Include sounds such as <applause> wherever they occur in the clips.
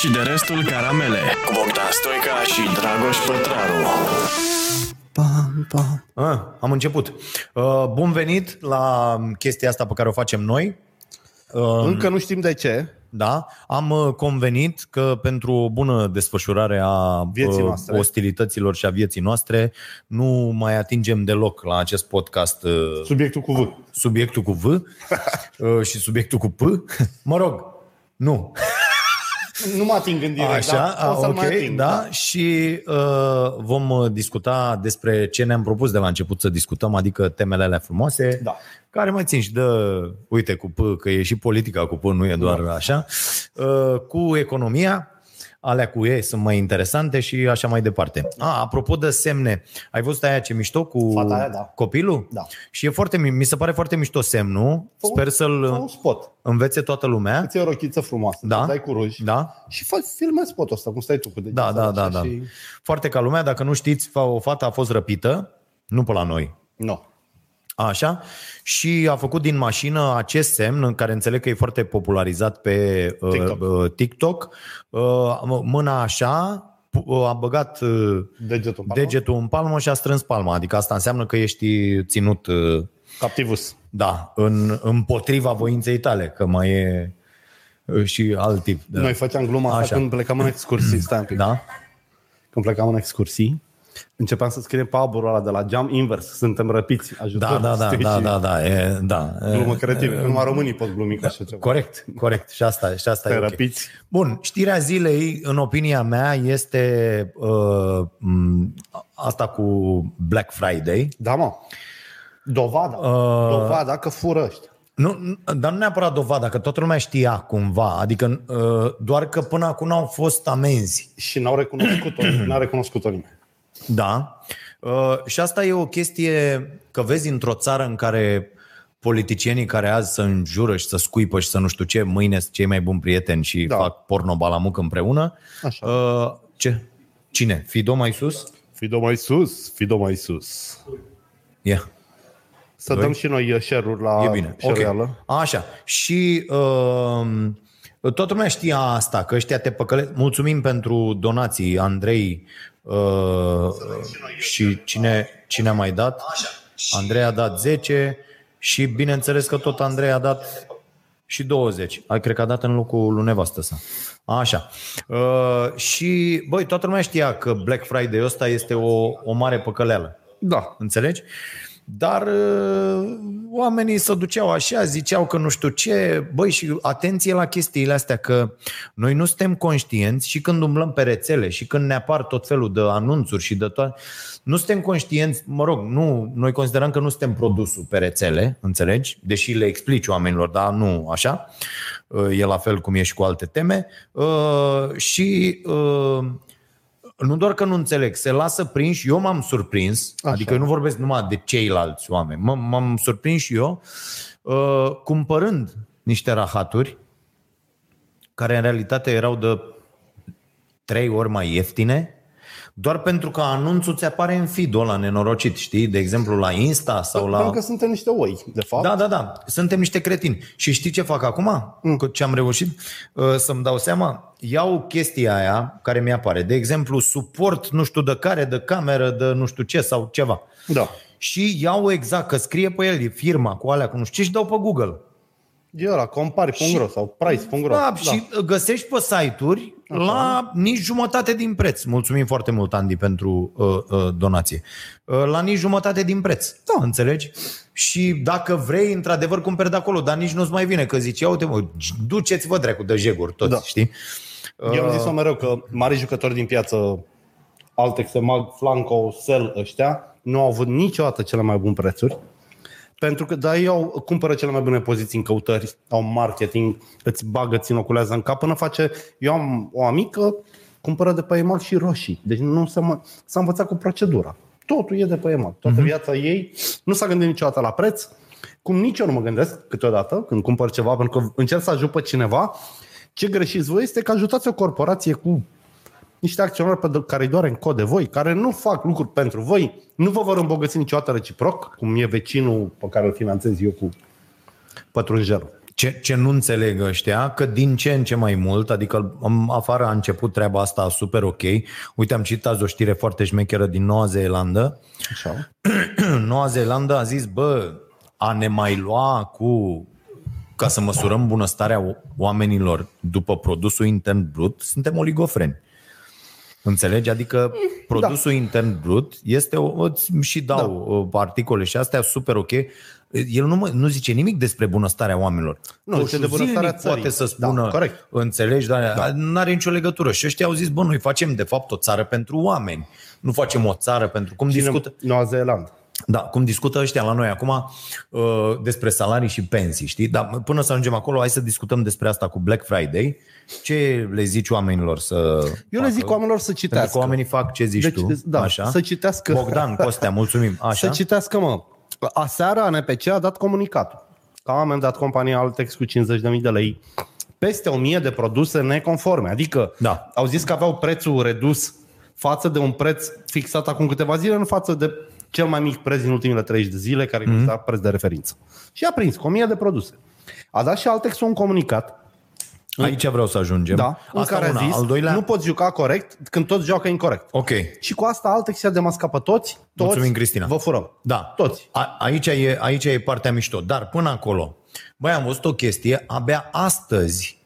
și de restul caramele cu Bogdan Stoica și Dragoș Pătraru. Pam, pam. Ah, am început. Uh, bun venit la chestia asta pe care o facem noi. Uh, Încă nu știm de ce. Da, am uh, convenit că pentru o bună desfășurare a Vieții uh, noastre. ostilităților și a vieții noastre nu mai atingem deloc la acest podcast uh, Subiectul cu V. subiectul cu V <laughs> uh, și subiectul cu P. Mă rog, nu. Nu mă ating în direct, Așa, dar a, o să ok, mai ating. da, și uh, vom uh, discuta despre ce ne-am propus de la început să discutăm, adică temele alea frumoase, Da. care mai țin și dă, uite, cu P, că e și politica cu P, nu e doar Da. așa, uh, cu economia, alea cu E sunt mai interesante și așa mai departe. A, apropo de semne, ai văzut aia ce mișto cu Fata aia, da. copilul? Da. Și e foarte, mi mi se pare foarte mișto semnul, Fă un- sper Fă să-l un spot. învețe toată lumea. Îți iei o rochiță frumoasă, Da. da. dai cu ruj Da? și faci, filmezi spotul ăsta, cum stai tu cu Da, degetul da, da, așa da. Și... Foarte ca lumea, dacă nu știți, fa- o fată a fost răpită, nu pe la noi, No. Așa, și a făcut din mașină acest semn, în care înțeleg că e foarte popularizat pe uh, TikTok. uh, TikTok. Uh, mâna așa, pu- uh, a băgat uh, Degetul în palmă. degetul în palmă și a strâns palma, adică asta înseamnă că ești ținut, uh, Captivus. da, în, împotriva voinței tale, că mai e uh, și alt tip. De... Noi făceam gluma asta Așa. când plecam în excursii. Stai un pic. Da? Când plecam în excursii, începeam să scriem pe aburul ăla de la geam invers. Suntem răpiți. Ajutăm. Da, da, da, știi? da, Și da, da, e, da. Glumă creativă. că Numai românii pot glumi cu așa ceva. Corect, corect. Și asta, și asta Te e ok. răpiți. Bun, știrea zilei, în opinia mea, este uh, m, asta cu Black Friday. Da, mă. Dovada. Uh. Dovada că fură ăștia. Nu, nu- dar nu neapărat dovada, că toată lumea știa cumva. Adică uh, doar că până acum au fost amenzi. Și n-au recunoscut-o, n-a recunoscut-o nimeni. Da. Uh, și asta e o chestie că vezi într-o țară în care politicienii care azi să înjură și să scuipă și să nu știu ce, mâine sunt cei mai buni prieteni și da. Da. fac porno balamuc împreună. Așa. Uh, ce? Cine? Fido mai sus? Fido mai sus, Fido mai sus. Yeah. Să Doi. dăm și noi uh, share-uri la E bine. Ok. cereală. Așa. Și uh, toată lumea știa asta, că ăștia te păcăle. Mulțumim pentru donații, Andrei uh, și cine, cine a mai dat? Andrei a dat 10 și bineînțeles că tot Andrei a dat și 20. Ai cred că a dat în locul lui nevastă sa. Așa. Uh, și, băi, toată lumea știa că Black Friday ăsta este o, o mare păcăleală. Da. Înțelegi? Dar uh, oamenii se duceau așa, ziceau că nu știu ce, băi și atenție la chestiile astea, că noi nu suntem conștienți și când umblăm pe rețele și când ne apar tot felul de anunțuri și de toate, nu suntem conștienți, mă rog, nu, noi considerăm că nu suntem produsul pe rețele, înțelegi? Deși le explici oamenilor, dar nu așa. Uh, E la fel cum e și cu alte teme. Uh, Și uh, nu doar că nu înțeleg, se lasă prinși, eu m-am surprins, Așa. adică eu nu vorbesc numai de ceilalți oameni, m- m-am surprins și eu, uh, cumpărând niște rahaturi care în realitate erau de trei ori mai ieftine, doar pentru că anunțul ți apare în feed-ul ăla nenorocit, știi? De exemplu la Insta sau la... Pentru că suntem niște oi, de fapt. Da, da, da. Suntem niște cretini. Și știi ce fac acum? Mm. Ce am reușit uh, să-mi dau seama? Iau chestia aia care mi apare. De exemplu, suport nu știu de care, de cameră, de nu știu ce sau ceva. Da. Și iau exact, că scrie pe el, e firma cu alea, cu nu știu ce, și dau pe Google. E ăla, compari.ro sau price.ro. Da, și găsești pe site-uri la nici jumătate din preț. Mulțumim foarte mult, Andy, pentru uh, uh, donație. Uh, la nici jumătate din preț. Da. Înțelegi? Și dacă vrei, într-adevăr, cumperi de acolo, dar nici nu-ți mai vine, că zici, ia uite mă, duceți-vă dracu de jeguri toți, Da. știi? Eu am zis-o mereu că mari jucători din piață, Altex, Mag, Flanco, Sell ăștia, nu au avut niciodată cele mai bune prețuri. Pentru că, da, ei au, cumpără cele mai bune poziții în căutări, au marketing, îți bagă, ți inoculează în cap până face... Eu am o amică, cumpără de pe EMAG și roșii. Deci nu se mă, s-a învățat cu procedura. Totul e de pe EMAG. Toată uh-huh. viața ei nu s-a gândit niciodată la preț. Cum nici eu nu mă gândesc câteodată când cumpăr ceva, pentru că încerc să ajut pe cineva. Ce greșiți voi este că ajutați o corporație cu niște acționari pe care îi doare în cod de voi, care nu fac lucruri pentru voi, nu vă vor îmbogăți niciodată reciproc, cum e vecinul pe care îl finanțez eu cu pătrunjelul. ce, ce nu înțeleg ăștia, că din ce în ce mai mult, adică în afară a început treaba asta super ok. Uite, am citit azi o știre foarte șmecheră din Noua Zeelandă. Așa. <clears throat> Noua Zeelandă a zis, bă, a ne mai lua cu ca să măsurăm bunăstarea oamenilor după produsul intern brut, suntem oligofreni. Înțelegi? Adică produsul da. intern brut este, o, îți și dau da. articole și astea super ok. El nu, mă, nu zice nimic despre bunăstarea oamenilor. Nu, zice de bunăstarea țării. poate să spună, da, corect. înțelegi, dar da. nu are nicio legătură. Și ăștia au zis, bă, noi facem de fapt o țară pentru oameni. Nu facem o țară pentru... Cum Cine discută... Noua Zeelandă. Da, cum discută ăștia la noi acum uh, despre salarii și pensii, știi? Dar până să ajungem acolo, hai să discutăm despre asta cu Black Friday. Ce le zici oamenilor să Eu facă? le zic oamenilor să Pentru citească. că oamenii fac ce zici Deci, tu. da, așa? să citească. Bogdan, Costea, mulțumim. <laughs> Așa? Să citească, mă. Aseară ANPC a dat comunicatul că a amendat compania Altex cu 50.000 de lei peste 1000 de produse neconforme. Adică Da. au zis că aveau prețul redus față de un preț fixat acum câteva zile, în față de cel mai mic preț din ultimele 30 de zile, care mm-hmm. Mhm. este preț de referință. Și a prins cu 1000 de produse. A dat și Altex un comunicat Aici vreau să ajungem. da, în Asta care una. a zis Al doilea... nu poți juca corect când toți joacă incorrect. Ok. Și cu asta Altex i-a demascat pe toți. toți Mulțumim, Cristina. Vă furăm. Da. Toți. A, aici, e, aici e partea mișto. Dar până acolo, băi, am văzut o chestie, abia astăzi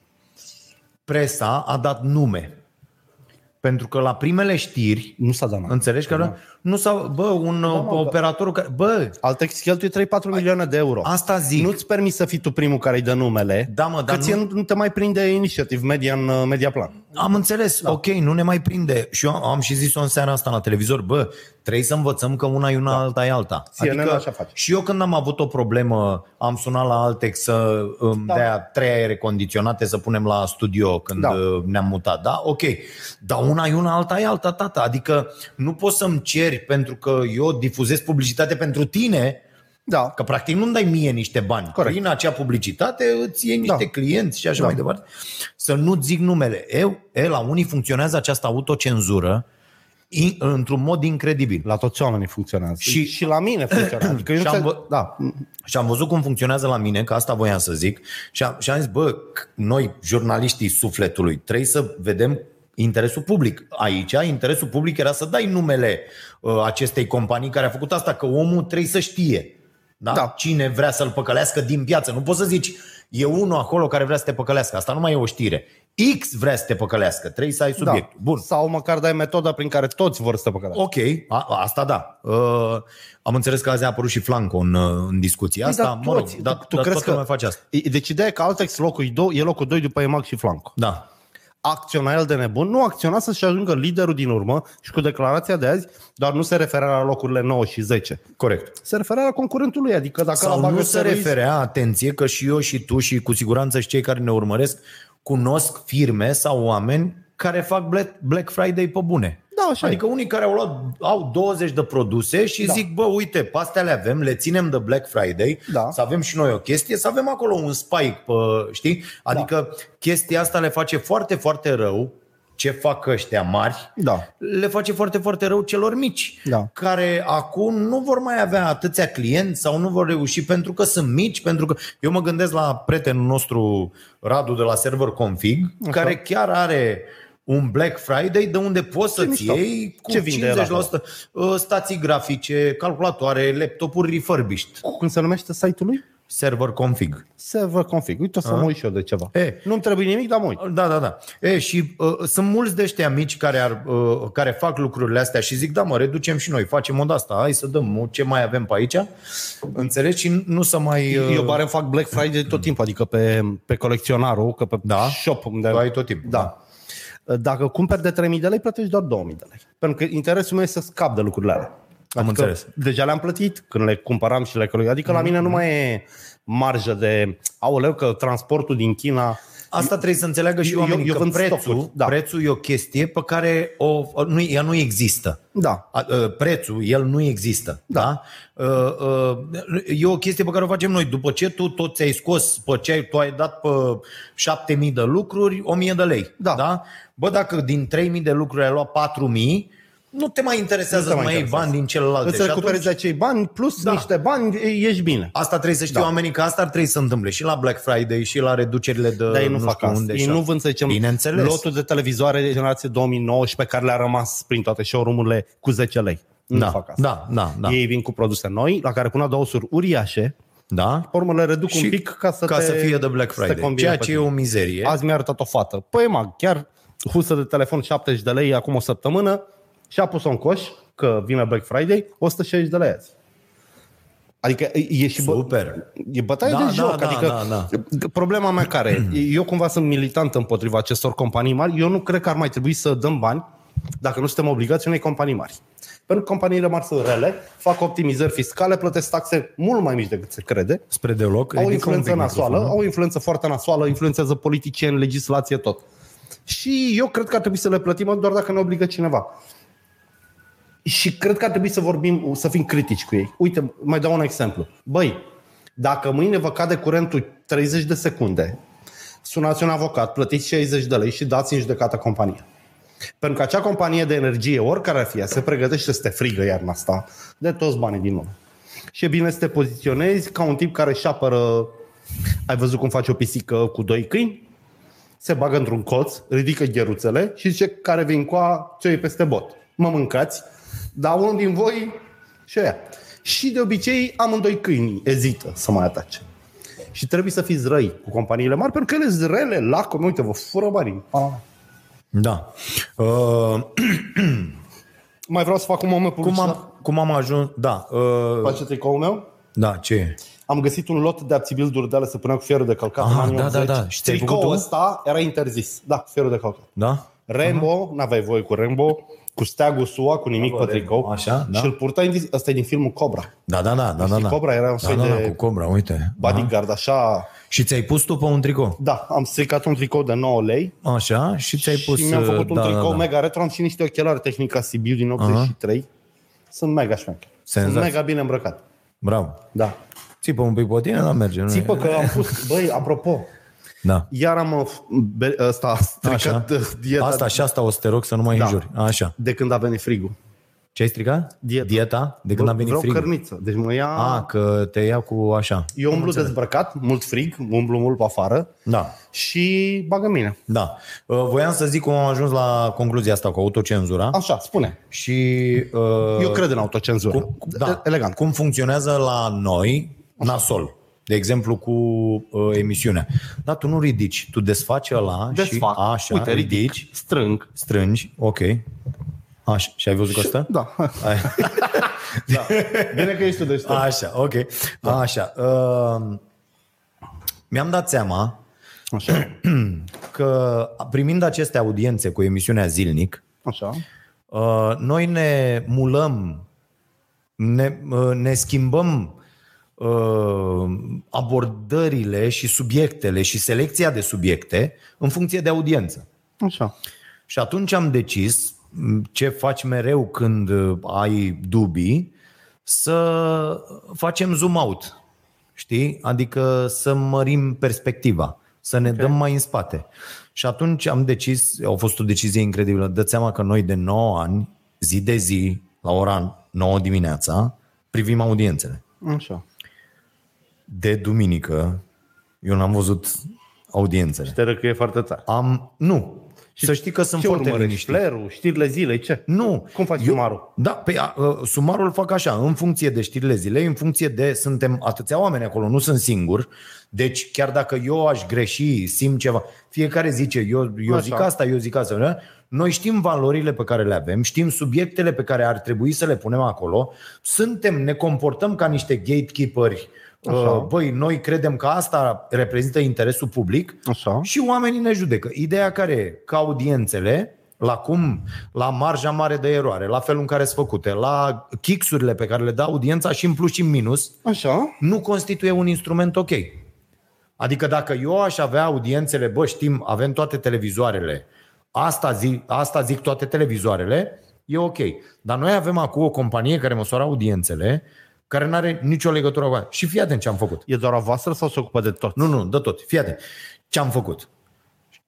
presa a dat nume. Pentru că la primele știri, Nu s-a dat mai. înțelegi că Da. Nu s-a, bă, un da, operator care, bă, Altex cheltuie 3-4 milioane de euro. asta zic. Nu-ți permis să fii tu primul care îi dă numele, Da, mă, dar că ție nu- nu... nu te mai prinde Initiative Media în uh, media plan. Am înțeles, da. ok, nu ne mai prinde. Și eu am și zis-o în seara asta la televizor, bă, trebuie să învățăm că una e una, da. alta e alta. CNN așa face. și eu când am avut o problemă, am sunat la Altex să îmi da. Da. dea trei aere condiționate să punem la studio când Da. da. ne-am mutat, da? Ok, dar una e una, alta e alta, tata. Adică nu poți să-mi ceri pentru că eu difuzez publicitate pentru tine, Da. Că practic nu-mi dai mie niște bani. Corect. Prin acea publicitate îți iei niște Da. clienți și așa Da. mai departe. Să nu zic numele. Eu, e, la unii funcționează această autocenzură in, într-un mod incredibil. La toți oamenii funcționează. Și- Și, și la mine funcționează. <clears throat> Adică eu Și nu am se... vă- Da. Și am văzut cum funcționează la mine, că asta voiam să zic, și am, și am zis, bă, c- noi, jurnaliștii sufletului, trebuie să vedem interesul public. Aici, interesul public era să dai numele uh, acestei companii care a făcut asta, că omul trebuie să știe da? Da. cine vrea să-l păcălească din piață. Nu poți să zici, e unul acolo care vrea să te păcălească. Asta nu mai e o știre. X vrea să te păcălească, trebuie să ai subiect. da. Bun. Sau măcar dai metoda prin care toți vor să te păcălească. Ok, a, asta da. Uh, am înțeles că azi a apărut și Flanco în, uh, în discuție. Asta, dar mă rog, toți. dar, Tu- tu dar crezi toată că- lumea face asta. E- Deci ideea e că Altex locul, do- e locul 2 după EMAG și Flanco. Da. Acționa el de nebun, nu acționa să-și ajungă liderul din urmă și cu declarația de azi, dar nu se referea la locurile 9 și 10. Corect. Se referea la concurentul lui, adică dacă la Sau bagă nu se steroizi- referea, atenție, că și eu și tu și cu siguranță și cei care ne urmăresc cunosc firme sau oameni care fac Black, Black Friday pe bune. Da, așa Adică unii care au luat, au 20 de produse și Da. zic, bă, uite, pe astea le avem, le ținem de Black Friday, Da. să avem și noi o chestie, să avem acolo un spike, pe, știi? Adică chestia asta le face foarte, foarte rău ce fac ăștia mari, Da. le face foarte, foarte rău celor mici, Da. care acum nu vor mai avea atâția clienți sau nu vor reuși pentru că sunt mici, pentru că eu mă gândesc la prietenul nostru Radu de la Server Config, Așa. care chiar are un Black Friday de unde poți să-ți mișto. iei cu Ce vinde el 50% uh, stații grafice, calculatoare, laptopuri refurbished. Cum se numește site-ul lui? Server Config. Server config. Uite, o să mă uit și eu de ceva. E. Nu-mi trebuie nimic, dar mă uit. Da, da, da. E, și uh, sunt mulți de ăștia mici care, ar, uh, care fac lucrurile astea și zic, da mă, reducem și noi, facem o asta, hai să dăm ce mai avem pe aici. Înțelegi? Și nu să mai... Uh, Eu barem fac Black Friday tot timpul, adică pe, pe colecționarul, că pe Da. shop unde... Tu ai tot timpul. Da. Dacă cumperi de 3000 de lei, plătești doar 2000 de lei. Pentru că interesul meu este să scap de lucrurile alea. Am înțeles. Deja le-am plătit când le cumpăram și le coleg. Adică la mine nu mai e marjă de... Aoleu, că transportul din China... Asta trebuie să înțeleagă și Eu- oamenii eu- eu că vând prețul, stocuri, da. prețul e o chestie pe care o, nu, ea nu există. Da. A, a, prețul, el nu există. Da. Da? A, a, E o chestie pe care o facem noi. După ce tu tot ți-ai scos, pe ce ai, tu ai dat pe 7000 de lucruri, 1000 de lei. Da. da? Bă, dacă din 3000 de lucruri ai luat 4000, nu te mai interesează Nu te să mai mai iei interesează. bani din celelalte. Îți Și recuperezi atunci- acei bani, plus Da. niște bani, e- ești bine. Asta trebuie să știe Da. oamenii că asta ar trebui să întâmple și la Black Friday și la reducerile de Dar ei nu, nu fac știu asta. unde. Ei și nu așa. vând, să zicem, Bineînțeles. lotul de televizoare de generație 2019 care le-a rămas prin toate showroom-urile cu 10 lei. Nu da, fac asta. da, da, da. Ei vin cu produse noi, la care pun adaosuri uriașe, da? pe urmă le reduc Și un pic ca să, ca te, să fie de Black să te Friday, combine ceea pe ce e tine. o mizerie. Azi mi-a arătat o fată. Păi, mă, chiar husă de telefon 70 de lei acum o săptămână și a pus-o în coș, că vine Black Friday, 160 de lei azi. Adică e- e și bă, Super. E bătaie Da, de da, joc. da, adică da, problema mea care e? <clears throat> Eu cumva sunt militant împotriva acestor companii mari. Eu nu cred că ar mai trebui să dăm bani dacă nu suntem obligați unei companii mari. Pentru că companiile mari sunt rele, fac optimizări fiscale, plătesc taxe mult mai mici decât se crede, Spre deloc. au o ridică un influență pic nasoală, microfonul. au o influență foarte nasoală, influențează politicieni, legislație, tot. Și eu cred că ar trebui să le plătim doar dacă ne obligă cineva. Și cred că ar trebui să vorbim, să fim critici cu ei. Uite, mai dau un exemplu. Băi, dacă mâine vă cade curentul 30 de secunde, sunați un avocat, plătiți 60 de lei și dați în judecată compania. Pentru că acea companie de energie, oricare ar fi, ea, se pregătește să te frigă iarna asta de toți banii din lume. Și e bine să te poziționezi ca un tip care își apără... Ai văzut cum face o pisică cu doi câini? Se bagă într-un colț, ridică gheruțele și zice care vin cu a ce e peste bot. Mă mâncați, dar unul din voi și aia. Și de obicei amândoi câini ezită să mai atace. Și trebuie să fiți răi cu companiile mari, pentru că ele sunt rele, lacome, uite, vă fură banii. Da. Uh, <clears throat> Mai vreau să fac un moment cum, publicitar. am, cum am ajuns... Da. Uh, Face tricoul meu? da, ce e? Am găsit un lot de abțibil durdeală să puneau cu fierul de călcat Ah, în anii da, da, 80. da. Și ți-ai Tricoul făcut tu? ăsta era interzis. Da, fierul de călcat. Da? Rambo, uh-huh. n-aveai voie cu Rambo, cu steagul SUA, cu nimic pe tricou. Așa, da. Și îl purtai, în dis- ăsta e din filmul Cobra. Da, da, da, da, da. Știi, da. Cobra era un da, soi da, da, de cu Cobra, uite. bodyguard, așa. Și ți-ai pus tu pe un tricou. Da, am stricat un tricou de 9 lei Așa, și ți-ai pus... și mi-am făcut un da, tricou da, da. mega retro, am și niște ochelari Technica Sibiu din 83. Sunt mega șmecher. Sunt Senzație. mega bine îmbrăcat. Bravo. Da. Țipă un pic pe tine, dar merge. nu e- Țipă că am pus, <laughs> băi, apropo, Da. iar am uh, be- ăsta stricat Așa. uh, dieta Asta și asta o să te rog să nu mai Da. înjuri. Așa. de când a venit frigul. Ce ai stricat? Dieta. Dieta? De când a venit Vreau frigul. cărniță. Deci mă ia... A, că te ia cu așa. Eu umblu dezbrăcat, mult frig, umblu mult pe afară Da. și bagă mine. Da. Uh, Voiam să zic cum am ajuns la concluzia asta cu autocenzura. Așa, spune. Și uh, Eu cred în autocenzură. cum, da, Elegant. cum funcționează la noi nasol. De exemplu cu uh, emisiunea. Da, tu nu ridici, tu desfaci ăla Desfac. și așa, Uite, ridic, ridici, strâng. strângi, ok. Așa, și ai văzut că asta? Da. <laughs> da. Bine că ești tu deștept. Așa, ok. Așa. Uh, mi-am dat seama Așa. <clears throat> că primind aceste audiențe cu emisiunea zilnic, Așa. uh, noi ne mulăm, ne, uh, ne schimbăm uh, abordările și subiectele și selecția de subiecte în funcție de audiență. Așa. Și atunci am decis, m, ce faci mereu când uh, ai dubii, să facem zoom out. Știi? Adică să mărim perspectiva, să ne okay. dăm mai în spate. Și atunci am decis, a fost o decizie incredibilă, dă seama că noi de 9 ani, zi de zi, la ora 9 dimineața, privim audiențele. Așa. De duminică, eu n-am văzut audiențele. Te răcăie foarte tare. Am, nu, și să știi că sunt Ce foarte urmărești? liniștit. Flerul, știrile zilei, ce? Nu. Cum faci Eu- sumarul? Da, pe, a, a, sumarul îl fac așa, în funcție de știrile zilei, în funcție de, suntem atâția oameni acolo, nu sunt singur, deci chiar dacă eu aș greși, simt ceva, fiecare zice, eu, eu Așa. zic asta, eu zic asta, nu? noi știm valorile pe care le avem, știm subiectele pe care ar trebui să le punem acolo, suntem, ne comportăm ca niște gatekeeperi, Așa. Uh, băi, noi credem că asta reprezintă interesul public Așa. și oamenii ne judecă. Ideea care e? Că audiențele, la cum, la marja mare de eroare, la felul în care sunt făcute, la kixurile pe care le dă audiența și în plus și în minus, Așa. nu constituie un instrument ok. Adică dacă eu aș avea audiențele, bă, știm, avem toate televizoarele, asta zic, asta zic toate televizoarele, e ok. Dar noi avem acum o companie care măsoară audiențele, care nu are nicio legătură cu aia. Și fii atent ce am făcut. E doar a voastră sau se ocupă de tot? Nu, nu, de tot. Fii atent. Ce am făcut?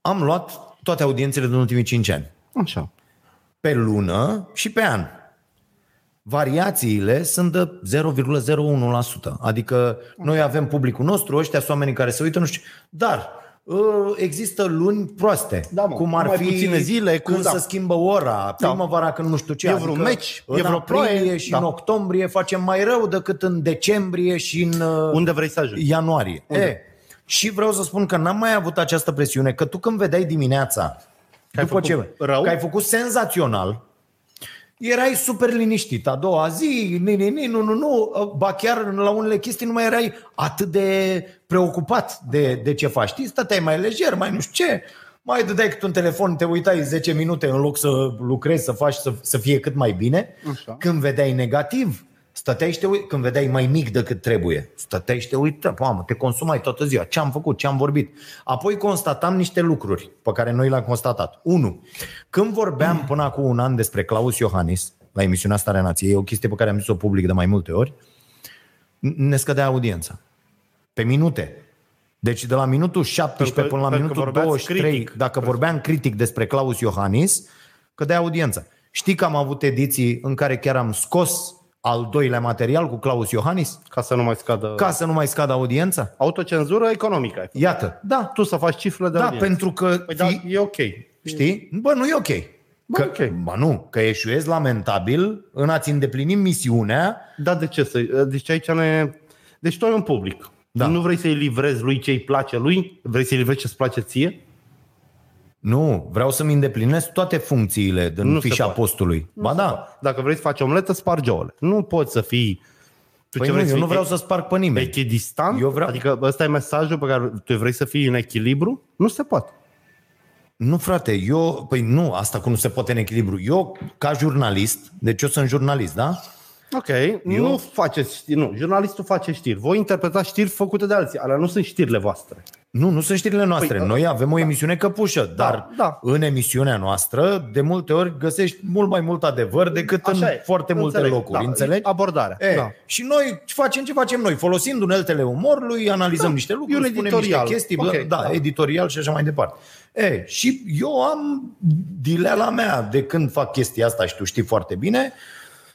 Am luat toate audiențele din ultimii 5 ani. Așa. pe lună și pe an. Variațiile sunt de 0,01%. Adică noi avem publicul nostru, ăștia sunt oamenii care se uită, nu știu. Dar uh, există luni proaste, Da, mă, cum ar mai fi puține zile, când cu- da. se schimbă ora, primăvara când nu știu ce. E vreun meci, în e vreo aprilie ploaie, și da. în octombrie facem mai rău decât în decembrie și în uh, Unde vrei să ajungi? ianuarie. Unde? E, și vreau să spun că n-am mai avut această presiune, că tu când vedeai dimineața, ai după ce, făcut rău? că ai făcut senzațional, erai super liniștit. A doua zi, ni, ni, ni, nu, nu, nu, ba chiar la unele chestii nu mai erai atât de preocupat de, de ce faci. Știi, stăteai mai lejer, mai nu știu ce, mai dădeai cât un telefon, te uitai 10 minute în loc să lucrezi, să faci să, să fie cât mai bine. Așa. Când vedeai negativ, stăteai și te uit- când vedeai mai mic decât trebuie, stăteai și te uitai, mamă, te consumai toată ziua, ce am făcut, ce am vorbit. Apoi constatam niște lucruri pe care noi le-am constatat. Unu, când vorbeam până acum un an despre Claus Iohannis, la emisiunea Starea Nației, e o chestie pe care am zis-o public de mai multe ori, n- ne scădea audiența. Pe minute. Deci de la minutul 17 Pentru că- până la pentru că minutul vorbeați 23, critic. dacă vorbeam critic despre Claus Iohannis, cădea audiența. Știi că am avut ediții în care chiar am scos al doilea material cu Claus Iohannis Ca să nu mai scadă... ca să nu mai scadă audiența? Autocenzură economică. ai făcut. Iată, da, Tu să faci cifrele de da, audiență. pentru că Păi da, fi- e ok. Știi? Bă, nu e ok. Bă, Că, ok. Bă, nu, că eșuezi lamentabil în a-ți îndeplini misiunea Da, de ce să... Deci aici ne... Deci tu ai un public. Da. Nu vrei să-i livrezi lui ce îi place lui? Vrei să-i livrezi ce-ți place ție? Nu, vreau să-mi îndeplinesc toate funcțiile din Nu se fișa poate. postului. Ba da. Dacă vrei să faci omletă, spargi ouăle. Nu poți să fii... Tu Păi ce nu, vrei eu să nu fii? vreau să sparg pe nimeni. Echidistant? Eu vreau- Adică ăsta e mesajul pe care tu vrei să fii în echilibru? Nu se poate. Nu, frate, eu, păi nu, asta cu nu se poate în echilibru. Eu, ca jurnalist, deci eu sunt jurnalist, da? Ok, eu... nu faceți știri, nu, jurnalistul face știri. Voi interpretați știri făcute de alții, alea nu sunt știrile voastre. Nu, nu sunt știrile noastre. Păi, Noi avem o emisiune căpușă, dar da. în emisiunea noastră, de multe ori, găsești mult mai mult adevăr decât Așa în e, foarte multe înțeleg, locuri. da, înțelegi? abordarea, E, da. Și noi facem ce facem noi, folosind uneltele umorului, analizăm Da, niște e un lucruri, spunem niște editorial. chestii, Ok, bă, da, da. editorial și așa mai departe. E, și eu am dileala mea de când fac chestia asta și tu știi foarte bine.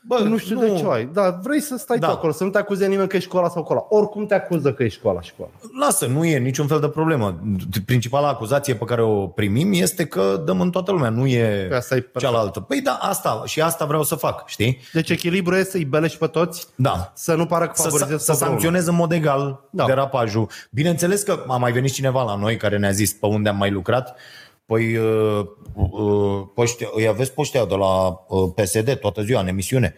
Bă, Nu știu de ce ai. Da, vrei să stai Da. da. tu acolo, să nu te acuze nimeni că ești școala sau acolo. Oricum te acuză că ești școala și școala. Lasă, nu e niciun fel de problemă. Principala acuzație pe care o primim este că dăm în toată lumea, nu e Păi asta e perfect. cealaltă. Păi da, asta și asta vreau să fac, știi? Deci echilibru e să-i belești pe toți, Da. să nu pară că Să, favorizezi să pe vreunul. sancționez în mod egal da. Da. derapajul. Bineînțeles că a mai venit cineva la noi care ne-a zis pe unde am mai lucrat. Păi, uh, uh, poștia, îi aveți pe ăștia de la uh, PSD toată ziua în emisiune.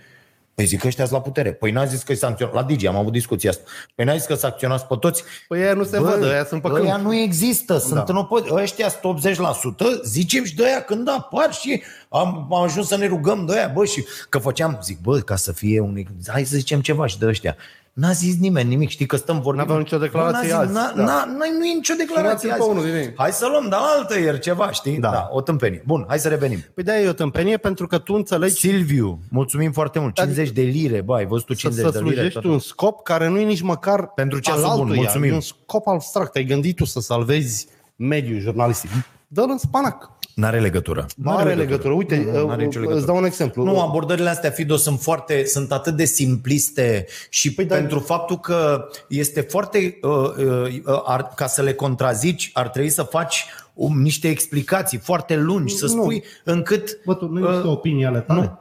Păi zic că ăștia sunt la putere. Păi n-a zis că-i sancționat. La Digi am avut discuția asta. Păi n-a zis că sancționați pe toți. Păi ăia nu se văd, ăia sunt pe câmp. ăia nu există, sunt da. în opo- ăștia sunt 80%, zicem și de aia când apar și am, am ajuns să ne rugăm de aia, bă, și că făceam, zic, bă, ca să fie un, hai să zicem ceva și de ăștia. N-a zis nimeni nimic, știi că stăm vorbim. N-aveau nicio declarație Bă, n-a zis, azi, N-a, da. n-a, n-a, nu e nicio declarație Sunați-l azi. pe unul, bine. Hai să luăm de la altă ieri ceva, știi? Da. da. o tâmpenie. Bun, hai să revenim. Păi de-aia e o tâmpenie pentru că tu înțelegi Silviu, mulțumim foarte mult. 50 de lire, bă, ai văzut tu să, 50 să de lire? slujești tot. un scop care nu e nici măcar Pentru ceasul al bun, altuia. mulțumim. E un scop abstract. Ai gândit tu să salvezi mediul jurnalistic. Dă-l în spanac. N-are legătură. Nu are legătură. Uite, Nu, n-are nicio legătură. îți dau un exemplu. Nu, abordările astea, Fido, sunt foarte, sunt atât de simpliste și păi da. pentru faptul că este foarte, uh, uh, ar, ca să le contrazici, ar trebui să faci um, niște explicații foarte lungi, să Nu. spui încât... Bă, tu nu există opinii ale tale? nu.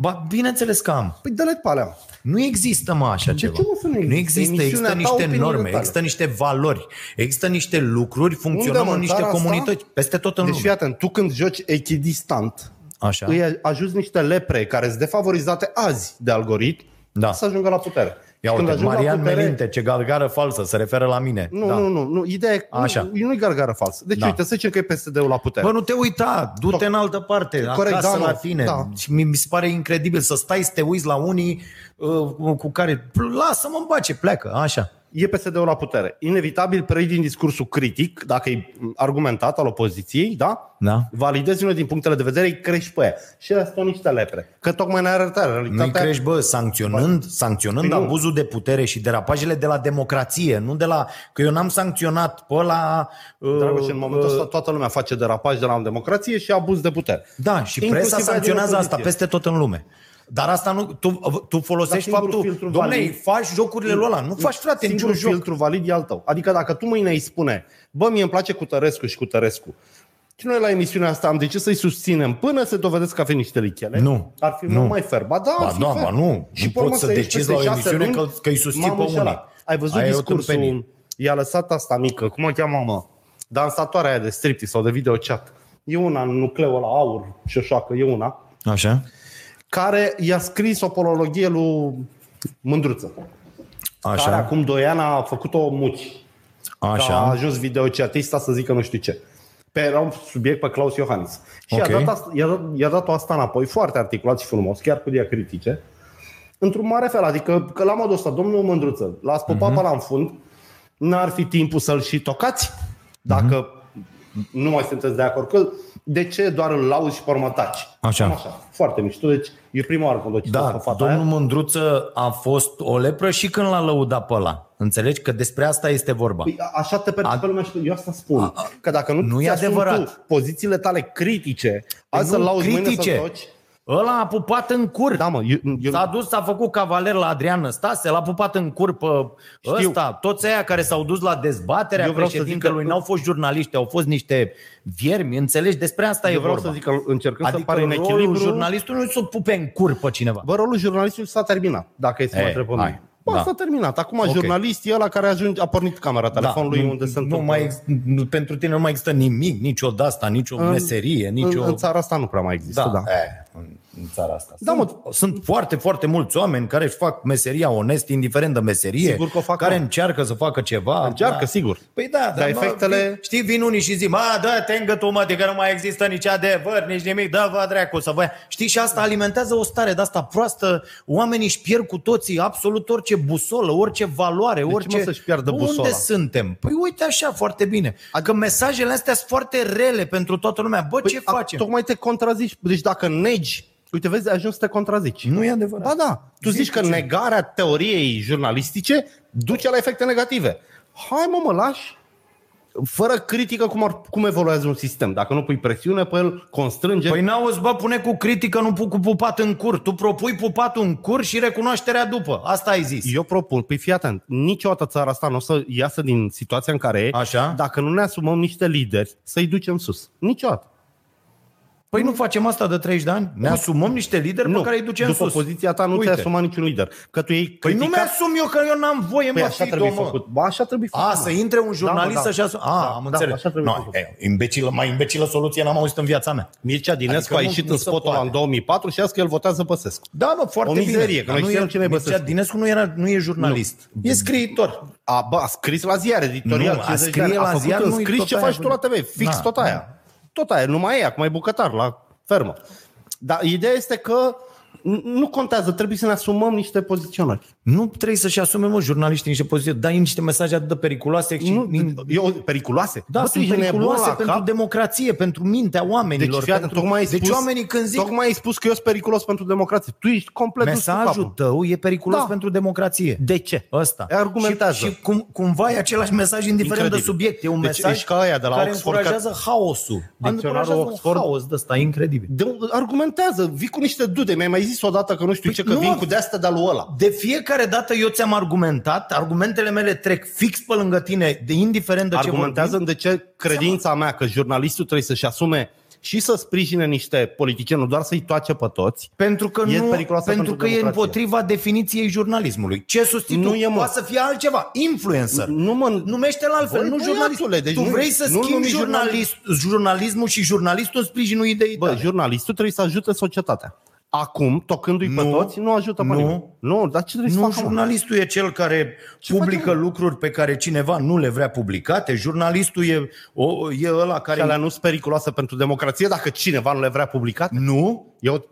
Ba, bineînțeles că am. Păi dă-le pe alea. Nu există, mă, așa De ceva. ce, mă, să nu nu existe? există, Emisiunea există ta, niște opiniile norme, tale. există niște valori, există niște lucruri, funcționăm Unde, mă, în niște țara asta? comunități, peste tot în Deci lume. fii atent, tu când joci echidistant, Așa. îi ajuți niște lepre care sunt defavorizate azi de algoritm Da. să ajungă la putere. Ia Și când uite, ajung la Marian putere- Melinte, ce galgară falsă, se referă la mine. Nu, da. nu, nu, nu. Ideea e, Așa. nu, nu-i gargară falsă. Deci Da. uite, să zicem că e PSD-ul la putere. Bă, nu te uita, du-te în altă parte, Corect, acasă da, mă, la tine. da. Și mi, mi se pare incredibil să stai să te uiți la unii uh, cu care, lasă-mă în pace, pleacă, așa. E PSD-ul la putere. Inevitabil prei din discursul critic, dacă e argumentat al opoziției, da? Da. Validezi unul din punctele de vedere, îi crești pe ea. Și astea sunt niște lepre. Că tocmai ne arătă Nu-i realitatea. crești, bă, sancționând, sancționând Păi nu. abuzul de putere și derapajele de la democrație, nu de la... Că eu n-am sancționat pe la... Uh, Dragoș, în momentul ăsta toată lumea face derapaj de la democrație și abuz de putere. Da, și Inclusiv presa aia din sancționează asta opoziție. peste tot în lume. Dar asta nu, tu, tu folosești Dar singurul faptul, filtru domnule, valid- faci jocurile lui ăla. Nu faci, frate, niciun Singurul joc. filtru valid e al tău. Adică dacă tu mâine îi spune, bă, mie îmi place cu Tărescu și cu Tărescu, și noi la emisiunea asta am decis să-i susținem până se dovedesc că a venit niște lichele. Nu. Ar fi Nu. mult mai fer. Ba da, ar Ba fi da, fer. ba nu. Și Nu pe urmă poți să ieși decizi peste la o șase emisiune luni, că- că îi susții m-am pe înșelat. unii. Ai văzut Aia e o discursul? tâmpenie. I-a lăsat asta mică, cum o cheamă, mă? Dansatoarea aia de striptease sau de videochat. E una în nucleul la aur și șoacă, e una Așa? Care i-a scris o polologie lui Mândruță. Care Așa? acum doi ani a făcut-o muci. Că a Așa? ajuns videochatista să zică nu știu ce. Pe era un subiect pe Claus Iohannis. Și Ok. i-a, dat asta, i-a, dat, i-a dat-o asta înapoi, foarte articulat și frumos, chiar cu diacritice, într-un mare fel. Adică că la modul ăsta, domnul Mândruță, l-ați pupat Mhm. uh-huh. pe la în fund, n-ar fi timpul să-l și tocați? Dacă uh-huh. Nu mai sunteți de acord. Că de ce doar îl lauzi și pe urmă taci? Așa. Cam așa. Foarte mișto. Deci e prima oară când o citesc Da, pe fata domnul aia. Mândruță a fost o lepră și când l-a lăudat pe ăla. Înțelegi că despre asta este vorba. Păi, a- așa te percepe lumea și eu asta spun. Că dacă nu, Nu e ți-asumi adevărat. Tu pozițiile tale critice, Păi azi să-l nu, lauzi mâine critice. să toci. Ăla a pupat în cur. Da, mă, eu, eu, S-a dus, s-a făcut cavaler la Adrian Năstase, l-a pupat în cur pe Știu. ăsta. Toți aia care s-au dus la dezbaterea Eu vreau să zic președintelui că- n-au fost jurnaliști, au fost niște viermi. Înțelegi? Despre asta eu e vreau vorba. să zic că încercând să adică pare în rolul echilibru. jurnalistului nu e să pupe în cur pe cineva. Bă, rolul jurnalistului s-a terminat, dacă e să mă E, întreb pe hai, mine. Bă, da. s-a terminat. Acum Ok. jurnalist e ăla care ajunge, a pornit camera telefonului nu, unde se nu întâmplă. mai, ex- nu- pentru tine nu mai există nimic, nicio de asta, nicio meserie, nicio... în, în țara asta nu prea mai există, da. da. E, în, în țara asta. Da, sunt, mă. sunt foarte, foarte mulți oameni care își fac meseria onest, indiferent de meserie, Sigur că o fac, care mă. încearcă să facă ceva. Încearcă, da. sigur. Păi da, dar mă, efectele- vin, știi, vin unii și zic, mă, dă te îngă tu, mă, de că nu mai există nici adevăr, nici nimic, dă vă dracu să vă... Știi, și asta alimentează o stare de asta proastă, oamenii își pierd cu toții absolut orice busolă, orice valoare, ce, orice... mă, să-și piardă Bă, busola? Unde suntem? Păi uite așa, foarte bine. Adică mesajele astea sunt foarte rele pentru toată lumea. Bă, ce a- facem? Tocmai te contrazici. Deci dacă negi, uite, vezi, ai ajuns să te contrazici. Nu e adevărat. Ba da, tu zici că negarea teoriei jurnalistice duce la efecte negative. Hai mă, mă lași. Fără critică cum, ar, cum evoluează un sistem. Dacă nu pui presiune pe el, constrânge. Păi n-auzi, bă, pune cu critică, nu pu- cu pupat în cur. Tu propui pupatul în cur și recunoașterea după. Asta ai zis. Eu propun, păi fii atent, niciodată țara asta nu o să iasă din situația în care e, Așa. dacă nu ne asumăm niște lideri să-i ducem sus. Niciodată. Păi nu facem asta de 30 de ani? Ne asumăm niște lideri pe care îi ducem după sus. poziția ta nu Uite. ți-ai asumat niciun lider. Că tu ei Păi nu mi-asum eu că eu n-am voie, Păi mă, așa fi trebuie domă. făcut. Ba, așa trebuie făcut. A, să intre un jurnalist Da, mă, da. să-și asume. A, Da, am da, înțeles. așa trebuie no, făcut. e, imbecilă, mai imbecilă soluție n-am auzit în viața mea. Mircea Dinescu Adică a nu- ieșit nu în se spotul ăla poate. în 2004 și a zis că el votează Băsescu. Da, mă, foarte O mizerie, bine. că Dar noi nu știm e, cine e Mircea Băsescu. Dinescu nu, era, nu e jurnalist. E scriitor. A, bă, a scris la ziar editorial. Nu, a 50 de scrie ani. la a făcut ziar, în nu-i scris tot ce aia faci cu- tu la TV. Fix Da, tot da. aia. Tot aia, numai e, acum e bucătar la fermă. Dar ideea este că n- nu contează, trebuie să ne asumăm niște poziționări. Nu trebuie să-și asume, mă, jurnaliștii niște poziții. Dai niște mesaje atât de periculoase. și- Nu, e periculoase. Da, Bă, sunt tu ești nebun periculoase la pentru cap? democrație, pentru mintea Deci, oamenilor. fii atent, pentru... tocmai ai deci spus, oamenii când zic Tocmai ai spus că eu sunt periculos pentru democrație. Tu ești complet dus cu mesajul capul. tău e periculos Da. pentru democrație. De ce? Ăsta. Argumentează. Și, și cum, cumva e același mesaj indiferent Incredibil. de subiect. E un Deci mesaj ești ca aia de la care Oxford, încurajează haosul. Dicționarul Încurajează Oxford. un haos de ăsta, incredibil. De, argumentează, vii cu niște dude. Mi-ai mai zis odată că nu știu ce, că nu vin am- cu de-astea de-a lui ăla. De fiecare dată eu ți-am argumentat, argumentele mele trec fix pe lângă tine, de indiferent de ce Argumentează vorbim. de ce credința mea că jurnalistul trebuie să-și asume și să sprijine niște politicieni, nu doar să-i toace pe toți. Pentru că, E nu, periculoasă pentru pentru că e democrație. împotriva definiției jurnalismului. Ce susții Nu tu? e, mă. Poate să fie altceva. Influencer. Nu, mă, Numește-l altfel, Voi, nu băiatule, jurnalist. deci tu nu- vrei să nu-l schimbi numi jurnalist, jurnalismul și jurnalistul în sprijinul ideii Bă, tale. jurnalistul trebuie să ajute societatea. Acum, tocându-i pe Nu. toți, nu ajută pe Nu. nimeni. Nu, dar ce trebuie să Nu, facă? mă? jurnalistul e cel care Ce publică face, mă? lucruri pe care cineva nu le vrea publicate. Jurnalistul e, o, e ăla care... Și alea nu sunt periculoase pentru democrație dacă cineva nu le vrea publicat? Nu? Eu...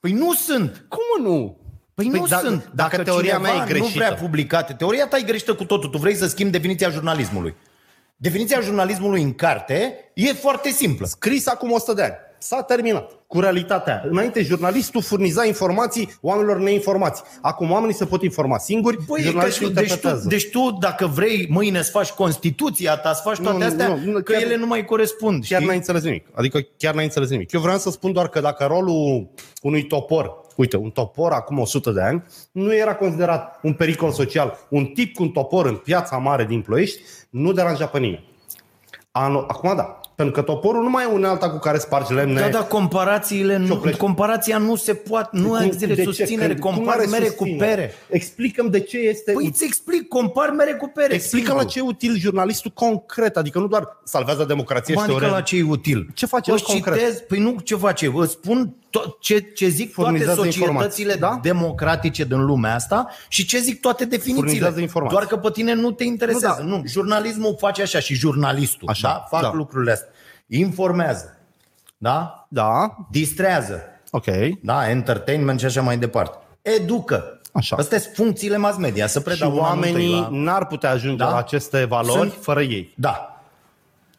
Păi nu sunt. Cum mă, nu? Păi, Păi nu dacă- sunt. dacă teoria mea e cineva nu greșită. vrea publicate, teoria ta e greșită cu totul. Tu vrei să schimbi definiția jurnalismului. Definiția jurnalismului în carte e foarte simplă. Scris acum 100 de ani. S-a terminat cu realitatea. Înainte, jurnalistul furniza informații oamenilor neinformați. Acum oamenii se pot informa singuri, Băi, jurnalistul că, deci, tu, interpretează. deci tu, dacă vrei, mâine să faci Constituția ta, să faci toate Nu, nu, astea, nu, nu, că chiar- ele nu mai corespund. Chiar știi? n-ai înțeles nimic. Adică chiar n-ai înțeles nimic. Eu vreau să spun doar că dacă rolul unui topor, uite, un topor acum 100 de ani, nu era considerat un pericol social. Un tip cu un topor în piața mare din Ploiești nu deranja pe nimeni. Anu- Acum da, pentru că toporul nu mai e unealta cu care spargi lemne. Da, da, comparațiile, nu, Cioplești. comparația nu se poate, nu Cum- există de ce? susținere, Când- cum compar are mere susținere? cu pere. Explicăm de ce este Păi îți explic, compar mere cu pere. Explică la ce e util jurnalistul concret, adică nu doar salvează democrația și Adică teoria. la ce e util? Ce face el Îți concret? citez, păi nu ce face, îți spun to- ce, ce zic toate Furnizează societățile informații, da? democratice din lumea asta și ce zic toate definițiile. Furnizează informații. Doar că pe tine nu te interesează. Nu, Nu, da. nu jurnalismul face așa și jurnalistul Așa, da? fac da. lucrurile astea. Informează, da? Da, distrează, ok. da? entertainment și așa mai departe. Educă. Așa. Astea sunt funcțiile mass media, să Și predau una, nu oamenii trei la- n-ar putea ajunge Da? la aceste valori Sunt- fără ei. Da.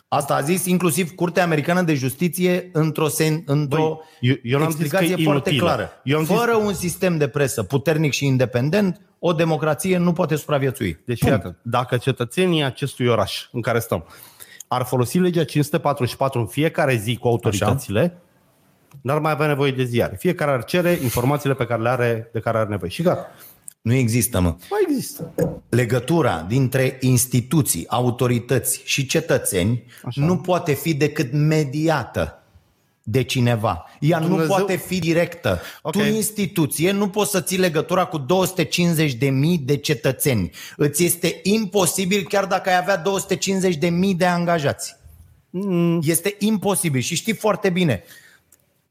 Asta a zis inclusiv Curtea Americană de Justiție într-o, sen, într-o Băi, eu- eu n-am zis explicație că e foarte inutilă. clară. Eu am zis- Fără un sistem de presă puternic și independent, o democrație nu poate supraviețui. Deci, Punct. iată, dacă cetățenii acestui oraș în care stăm ar folosi legea 544 în fiecare zi cu autoritățile, n-ar mai avea nevoie de ziare. Fiecare ar cere informațiile pe care le are, de care are nevoie. Și gata. Nu există, mă. Mai există. Legătura dintre instituții, autorități și cetățeni Așa. nu poate fi decât mediată de cineva. Ea Dumnezeu... nu Dumnezeu- poate fi directă. Ok. Tu, instituție, nu poți să ții legătura cu 250 de mii de cetățeni. Îți este imposibil chiar dacă ai avea 250 de mii de angajați. Mm. Este imposibil și știi foarte bine.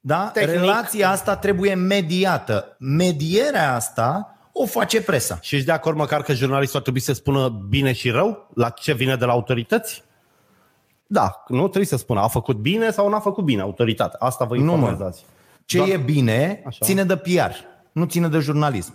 Da? Tehnic. Relația asta trebuie mediată. Medierea asta o face presa. Și ești de acord măcar că jurnalistul ar trebui să spună bine și rău la ce vine de la autorități? Da, nu trebuie să spună a făcut bine sau n-a făcut bine autoritatea. Asta vă Nu, mă. informează. Ce Doar- e bine, Așa. ține de PR, nu ține de jurnalism.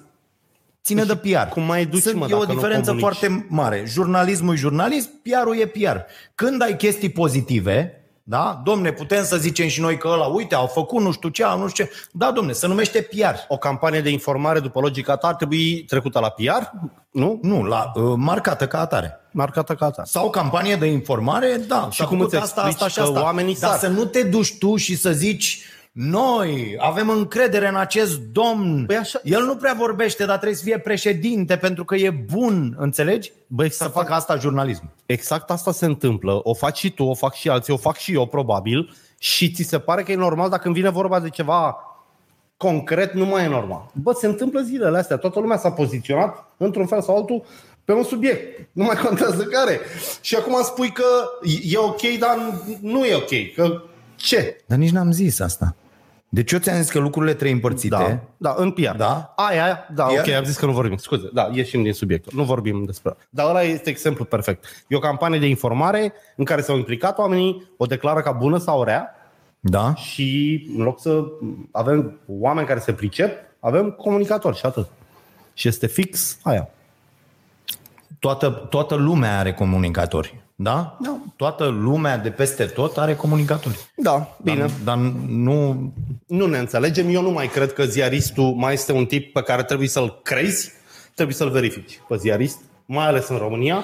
Ține de PR. cum mai duci, Sunt, mă, e o dacă nu diferență comunici? foarte mare. Jurnalismul e jurnalism, PR-ul e PR. Când ai chestii pozitive, da? Domne, putem să zicem și noi că ăla, uite, au făcut nu știu ce, nu știu ce. Da, domne, se numește PR. O campanie de informare după logica ta ar trebui trecută la PR, nu? Nu, la, uh, marcată ca atare. Marcată ca ta. Sau campanie de informare, da. Și s-a cum făcut îți asta, asta explici și că asta. oamenii Dar sar? să nu te duci tu și să zici noi avem încredere în acest domn. Păi așa- El nu prea vorbește, dar trebuie să fie președinte pentru că e bun, înțelegi? Băi, Să să facă asta jurnalism. Exact asta se întâmplă. O faci și tu, o fac și alții, o fac și eu probabil și ți se pare că e normal dacă când vine vorba de ceva concret, nu mai e normal. Bă, se întâmplă zilele astea. Toată lumea s-a poziționat într-un fel sau altul pe un subiect. Nu mai contează care. Și acum îmi spui că e ok, dar nu e ok. Că ce? Dar nici n-am zis asta. Deci eu ți-am zis că lucrurile trebuie împărțite. Da, da, în PR. Da? Aia, aia, da, PR? ok, am zis că nu vorbim. Scuze, da, ieșim din subiectul. Nu vorbim despre Dar ăla este exemplu perfect. E o campanie de informare în care s-au implicat oamenii, o declară ca bună sau rea Da? și în loc să avem oameni care se pricep, avem comunicatori și atât. Și este fix aia. Toată, toată lumea are comunicatori. Da? da? Toată lumea de peste tot are comunicatori. Da, bine. Dar, dar nu... Nu ne înțelegem. Eu nu mai cred că ziaristul mai este un tip pe care trebuie să-l crezi, trebuie să-l verifici pe ziarist, mai ales în România.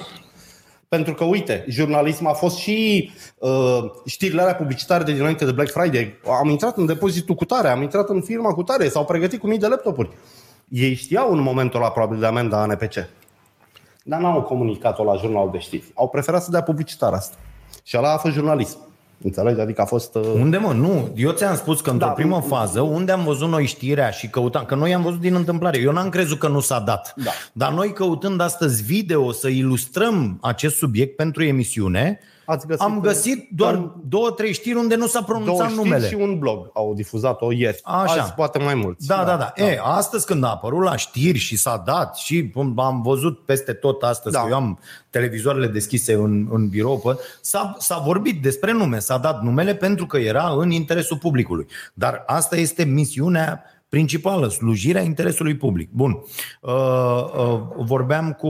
Pentru că, uite, jurnalism a fost și uh, știrile alea publicitare de dinainte de Black Friday. Am intrat în depozitul cu tare, am intrat în firma cu tare, s-au pregătit cu mii de laptopuri. Ei știau în momentul ăla probabil de amenda ANPC. Dar n-au comunicat-o la jurnalul de știri. Au preferat să dea publicitar asta. Și ăla a fost jurnalism. Înțelegi? Adică a fost... Uh, Unde mă? Nu. Eu ți-am spus că într-o Da. primă fază, unde am văzut noi știrea și căutam, că noi am văzut din întâmplare, eu n-am crezut că nu s-a dat. Da. Dar noi căutând astăzi video să ilustrăm acest subiect pentru emisiune, Ați găsit am găsit doar două, trei știri unde nu s-a două pronunțat știri numele. și un blog au difuzat-o ieri. Așa. Azi poate mai mulți. Da, da, da. da. E, astăzi când a apărut la știri și s-a dat și am văzut peste tot astăzi, Da. că eu am televizoarele deschise în, în birou, pe, s-a, s-a vorbit despre nume, s-a dat numele pentru că era în interesul publicului. Dar asta este misiunea principală, slujirea interesului public. Bun. Uh, uh, vorbeam cu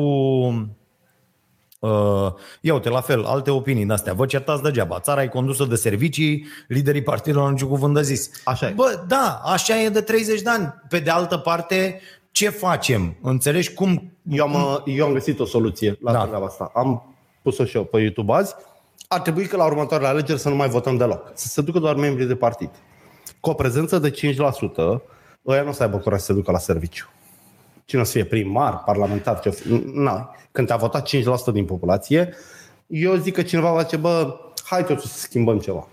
Uh, ia uite, la fel, alte opinii de astea. Vă certați degeaba. Țara e condusă de servicii, liderii partidelor au niciun cuvânt de zis. Așa e. Bă, da, așa e de 30 de ani. Pe de altă parte, ce facem? Înțelegi cum... Eu am, eu am găsit o soluție la Da. da. treaba asta. Am pus-o și eu pe YouTube azi. Ar trebui că la următoarele alegeri să nu mai votăm deloc. Să se ducă doar membrii de partid. Cu o prezență de 5%, ăia nu o să aibă curaj să se ducă la serviciu. Cine o să fie primar, parlamentar, ce o fi. Na. Când te-a votat 5% din populație, eu zic că cineva va zice, bă, hai totuși să schimbăm ceva.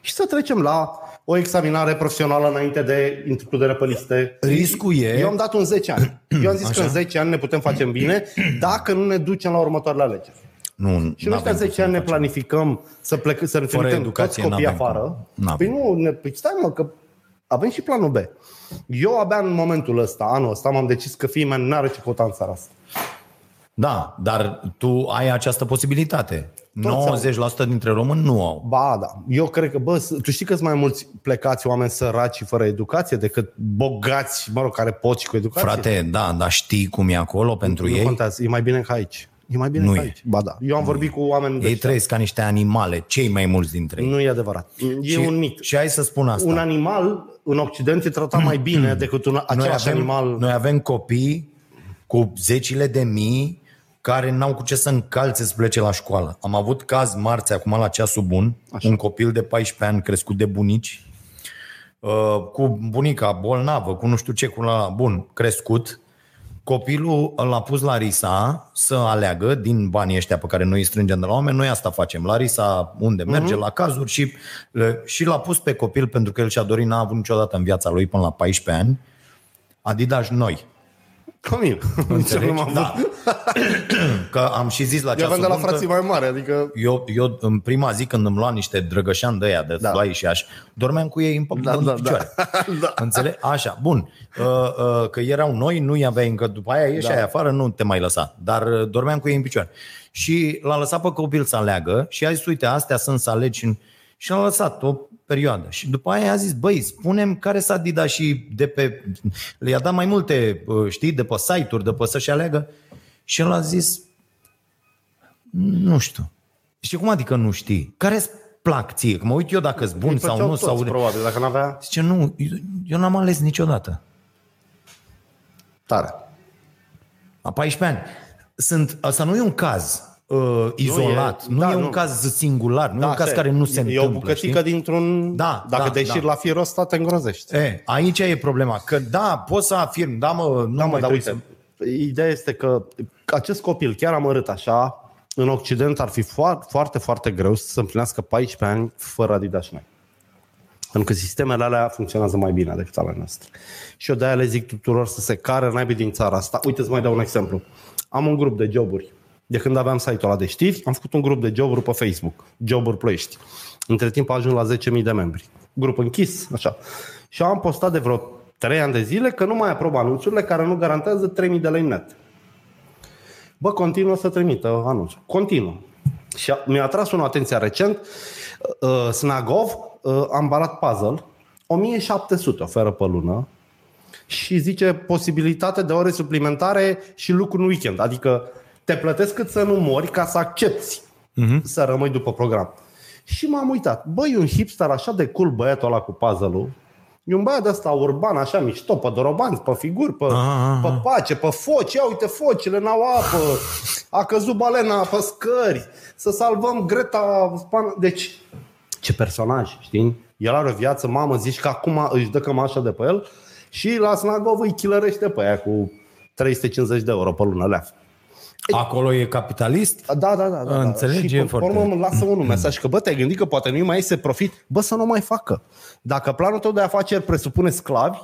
Și să trecem la o examinare profesională înainte de includere pe liste. Riscul e- Eu am dat un 10 ani. Eu am zis Așa. că în 10 ani ne putem face în bine dacă nu ne ducem la următoarele alegeri. Nu, Și în ăștia n-avem 10 cum ani ne să facem. planificăm să plecăm, să ne Fără trimitem educație toți copiii n-avem cum. afară. N-avem. Păi nu, ne, păi stai mă, că avem și planul B. Eu abia în momentul ăsta, anul ăsta, m-am decis că fiii mei n-are ce căuta în țara asta. Da, dar tu ai această posibilitate. Toți 90% dintre români nu au. Ba, da. Eu cred că, bă, s- tu știi că sunt mai mulți plecați oameni săraci și fără educație decât bogați, mă rog, care pot și cu educație? Frate, da, dar știi cum e acolo pentru nu ei? contează. E mai bine ca aici. E mai bine Nu ca e. aici. Ba da. Eu am vorbit cu oameni Ei de trăiesc ca niște animale, cei mai mulți dintre ei. Nu e adevărat. E și, un mit. Și hai să spun asta. Un animal în Occident e tratat mai bine <clears throat> decât un noi, același avem, animal. noi avem copii cu zecile de mii care n-au cu ce să încalțe să plece la școală. Am avut caz marți, acum la ceasul bun, Așa. un copil de 14 ani crescut de bunici, uh, cu bunica bolnavă, cu nu știu ce, cu la bun, crescut. Copilul l-a pus la Risa să aleagă din banii ăștia pe care noi îi strângem de la oameni. Noi asta facem. La Risa unde merge, la cazuri și, uh, și l-a pus pe copil pentru că el și-a dorit, n-a avut niciodată în viața lui până la 14 ani. Adidas noi. Camil. <laughs> Înțelegi? Nu am Da. <coughs> Că am și zis la Eu ceasul aveam de la bun că frații mai mari, adică... eu, eu în prima zi când îmi luam niște drăgășani de aia, de da. Da. și așa, dormeam cu ei în, Da, în da, picioare. <laughs> da. Da. Înțeleg? Așa, bun. Uh, uh, că erau noi, nu-i aveai încă, după aia ieși Da. aia afară, nu te mai lăsa. Dar uh, dormeam cu ei în picioare. Și l-a lăsat pe copil să aleagă și a zis, uite, astea sunt să alegi. în- Și l-a lăsat o perioadă. Și după aia a zis, băi, spunem care s-a Adidas și de pe... Le-a dat mai multe, uh, știi, de pe site-uri, de pe să-și aleagă. Și el a zis, nu știu. Și cum adică nu știi? Care-ți plac ție? Că mă uit eu dacă sunt bun Îi sau făceau nu. toți, sau... probabil, dacă n-avea Zice, nu, eu, eu n-am ales niciodată. tare. La 14 ani. Sunt, asta nu e un caz uh, izolat, nu e, da, nu e un nu. caz singular, nu e un caz așa care nu se e întâmplă. o bucățică știi? dintr-un... Da, Dacă da, deșiri da. la firul ăsta, te îngrozești. E, aici e problema, că da, pot să afirm, da mă, nu Da, mai mă, dar trebuie uite, ideea este că acest copil, chiar amărât așa, în Occident ar fi foarte, foarte, foarte greu să se împlinească 14 ani fără Adidas noi. Pentru că sistemele alea funcționează mai bine decât ale noastre. Și eu de-aia le zic tuturor să se care naibii din țara asta. Uite, să mai dau un exemplu. Am un grup de joburi. De când aveam site-ul ăla de știri, am făcut un grup de joburi pe Facebook. Joburi Ploiești. Între timp a ajuns la 10.000 de membri. Grup închis, așa. Și am postat de vreo 3 ani de zile că nu mai aprob anunțurile care nu garantează 3.000 de lei net. Bă, continuă să trimită anunțuri. Continuă. Și a- mi-a atras o atenție recent. Uh, Snagov uh, a ambalat puzzle. 1700 oferă pe lună și zice posibilitate de ore suplimentare și lucru în weekend. Adică te plătesc cât să nu mori ca să accepti uh-huh. să rămâi după program. Și m-am uitat. Băi, un hipster așa de cool băiatul ăla cu puzzle-ul. E un băiat de ăsta urban, așa mișto, pe dorobanți, pe figuri, pe, Ah, pe pace, pe foci. Ia uite, focile n-au apă. A căzut balena pe scări. Să salvăm Greta Span. Deci, ce personaj, știi? El are o viață, mamă, zici că acum își dă cămașa de pe el și la Snagov îi chilărește pe aia cu 350 de euro pe lună leaf. Acolo e capitalist? Da, da, da. da Înțelegi, Și e pe foarte- urmă îmi lasă unul mesaj că, bă, te-ai gândit că poate nu mai iese profit? Bă, să nu mai facă. Dacă planul tău de afaceri presupune sclavi,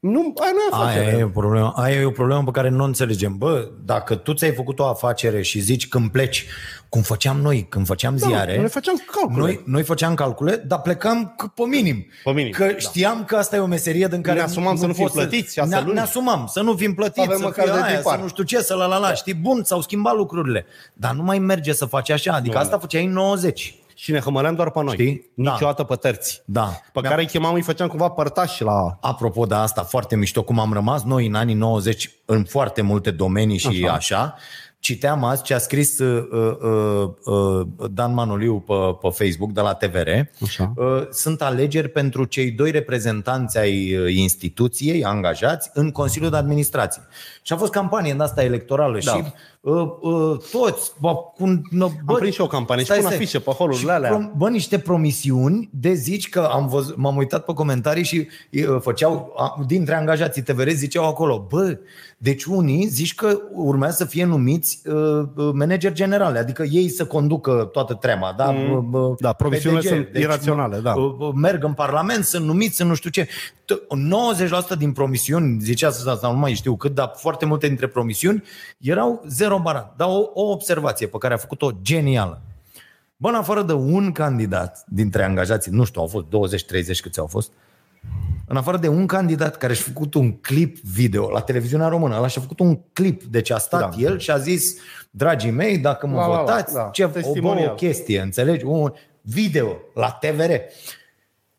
nu, aia nu e afacere. Aia e, o problemă, aia e o problemă pe care nu o înțelegem. Bă, dacă tu ți-ai făcut o afacere și zici când pleci, cum făceam noi, când făceam ziare, Da, noi făceam calcule. Noi, noi făceam calcule, dar plecam c- pe minim. Pe minim, Că da. știam că asta e o meserie din care Ne asumam să nu fim poți plătiți șase ne, luni. ne asumam să nu fim plătiți, Avem să măcar fie de aia, tipar. să nu știu ce, să la la la. Știi, bun, s-au schimbat lucrurile. Dar nu mai merge să faci așa. Adică Nu, asta făceai în 90. Și ne hămăleam doar pe noi. Știi? Niciodată pe terți. Da. Pe Mi-am- care îi chemam, îi făceam cumva părtași la... Apropo de asta, foarte mișto cum am rămas noi în anii 90 în foarte multe domenii și așa, așa citeam azi ce a scris uh, uh, uh, Dan Manoliu pe, pe Facebook de la TVR. Așa. Uh, sunt alegeri pentru cei doi reprezentanți ai uh, instituției angajați în Consiliul de Administrație. Și a fost campanie în asta electorală Da. și uh, uh, toți, bă, cu, bă, Am prins și eu o campanie și Stai, pun stai. afișe pe holurile Și alea. prom- Bă, niște promisiuni de zici că am văzut, m-am uitat pe comentarii și uh, făceau, a, dintre angajații TVR ziceau acolo, bă, deci unii zici că urmează să fie numiți uh, uh, manageri generale, adică ei să conducă toată treaba, da? Mm. Uh, uh, Da, promisiunile PDG. sunt iraționale, da. uh, uh, Merg în Parlament, sunt numiți, sunt nu știu ce. T- 90% din promisiuni, zicea să asta, nu mai știu cât, dar foarte multe dintre promisiuni erau zero barat. Dar o, o observație pe care a făcut-o genială. Bă, în afară de un candidat dintre angajații, nu știu, au fost 20-30 câți au fost, în afară de un candidat care și-a făcut un clip video la televiziunea română, ăla și-a făcut un clip, deci a stat Da. da. el și a zis, dragii mei, dacă mă La, la, la, votați, da, ce, o, bă, testimonial. o chestie, înțelegi? Un video la TVR.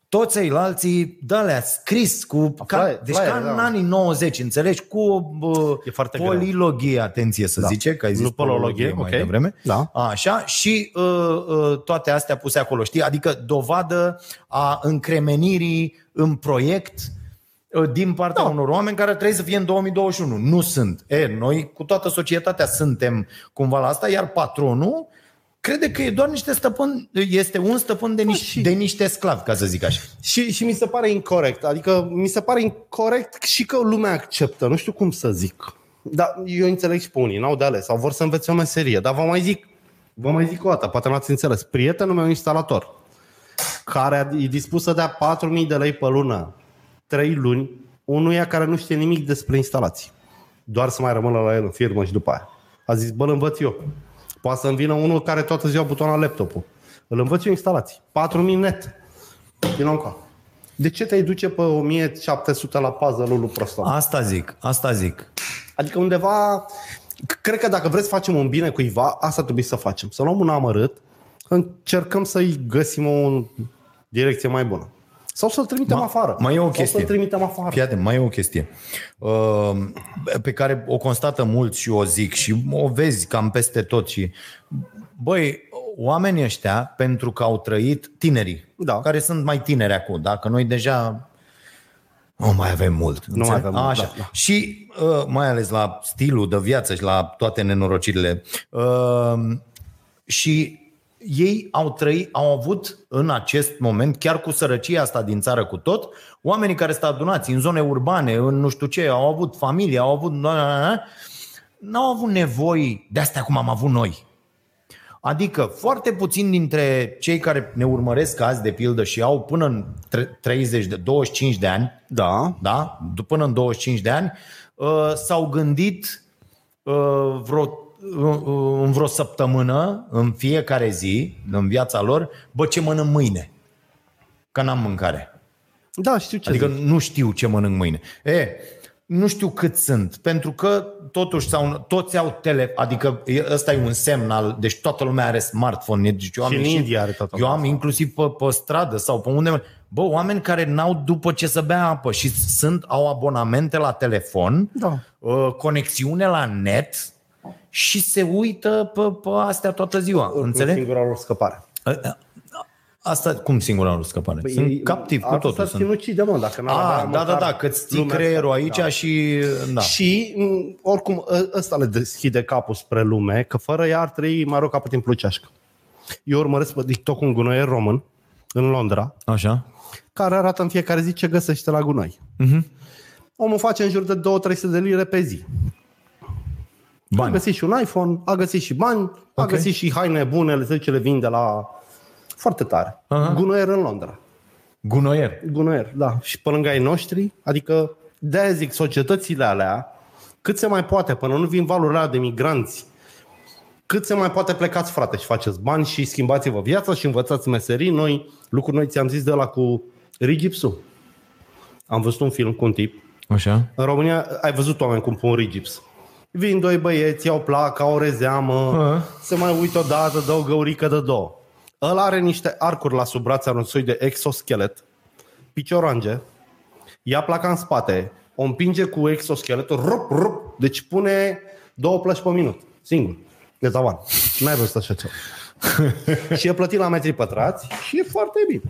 Toți ceilalți, de-alea, scris cu... Ca, flyer, deci flyer, ca în da. anii 90, înțelegi? Cu bă, E foarte greu. polilogie, atenție să Da. zice, că ai zis Nu polologie, mai ok. devreme. Da. Așa, și uh, uh, toate astea puse acolo, știi? Adică dovadă a încremenirii în proiect uh, din partea da. unor oameni care trebuie să fie în 2021. Nu sunt. E, noi cu toată societatea suntem cumva la asta, iar patronul crede că e doar niște stăpân, este un stăpân de, niște, și- de niște sclavi, ca să zic așa. Și, și mi se pare incorrect. Adică mi se pare incorrect și că lumea acceptă. Nu știu cum să zic. Dar eu înțeleg și pe unii, n-au de ales sau vor să învețe o meserie. Dar vă mai zic, vă mai zic o dată, poate n-ați înțeles. Prietenul meu instalator, care e dispus să dea 4.000 de lei pe lună, 3 luni, unuia care nu știe nimic despre instalații. Doar să mai rămână la el în firmă și după aia. A zis, bă, îl învăț eu. Poate să-mi vină unul care toată ziua butoana laptopul. Îl învăț eu instalații. 4.000 net. Vino încă. De ce te-ai duce pe 1700 la puzzle-ul lui Proston? Asta zic, asta zic. Adică undeva... c- Cred că dacă vreți să facem un bine cuiva, asta trebuie să facem. Să luăm un amărât, încercăm să-i găsim o direcție mai bună. Sau să-l trimitem Ma- afară. mai e o Sau chestie. să-l trimitem afară. Fii atent, mai e o chestie uh, pe care o constată mulți și o zic și o vezi cam peste tot și băi, oamenii ăștia, pentru că au trăit tinerii, Da. care sunt mai tineri acum, dacă noi deja nu mai avem mult. Nu mai înțelegi? avem mult, Așa. da, da. Și uh, mai ales la stilul de viață și la toate nenorocirile. Uh, și ei au trăit, au avut în acest moment, chiar cu sărăcia asta din țară cu tot, oamenii care sunt adunați în zone urbane, în nu știu ce, au avut familie, au avut... N-au avut nevoi de astea cum am avut noi. Adică foarte puțin dintre cei care ne urmăresc azi, de pildă, și au până în tre- 30 de 25 de ani, Da. da? D- până în 25 de ani, uh, s-au gândit uh, vreo, uh, uh, în vreo săptămână, în fiecare zi, în viața lor, bă, ce mănânc mâine? Că n-am mâncare. Da, știu ce Adică zic. nu știu ce mănânc mâine. E, nu știu cât sunt, pentru că totuși sau, toți au tele, adică e- ăsta e un semn al, deci toată lumea are smartphone. Deci eu am Și în ieșit- India are toată Eu lumea. am inclusiv pe, pe stradă sau pe unde, bă, oameni care n-au după ce să bea apă și sunt, au abonamente la telefon, Da. uh, conexiune la net și se uită pe, pe astea toată ziua, În înțeleg? singura lor scăpare. Asta cum singura lor scăpare? Păi sunt ei- captiv cu asta totul. s-ar Sunt. sinucide, mă, dacă n-ar A, avea da, da, măcar da, că îți ții lumea creierul asta. aici Da. și... Da. Și, m, oricum, ă- ăsta le deschide capul spre lume, că fără ea ar trăi mai rău ca pe timp lucească. Eu urmăresc pe TikTok un gunoier român în Londra, Așa. care arată în fiecare zi ce găsește la gunoi. Mhm. Omul face în jur de 2-300 de lire pe zi. A Bani. găsit și un iPhone, a găsit și bani, a Ok. găsit și haine bune, le zice, le vinde la... Foarte tare. Aha. Gunoier în Londra. Gunoier. Gunoier, da. Și pe lângă ai noștri, adică de-aia zic, societățile alea, cât se mai poate, până nu vin valurile alea de migranți, cât se mai poate plecați, frate, și faceți bani și schimbați-vă viața și învățați meserii. Noi, lucruri noi ți-am zis de la cu rigipsul. Am văzut un film cu un tip. Așa. În România ai văzut oameni cum pun rigips. Vin doi băieți, iau placa, o rezeamă, A. se mai uită odată, dă o găurică de două. Ăla are niște arcuri la sub braț, are un soi de exoschelet, piciorange, ia placa în spate, o împinge cu exoscheletul, rup, rup, deci pune două plăci pe minut, singur, de tavan. N-ai văzut așa ceva. <laughs> și e plătit la metri pătrați și e foarte bine.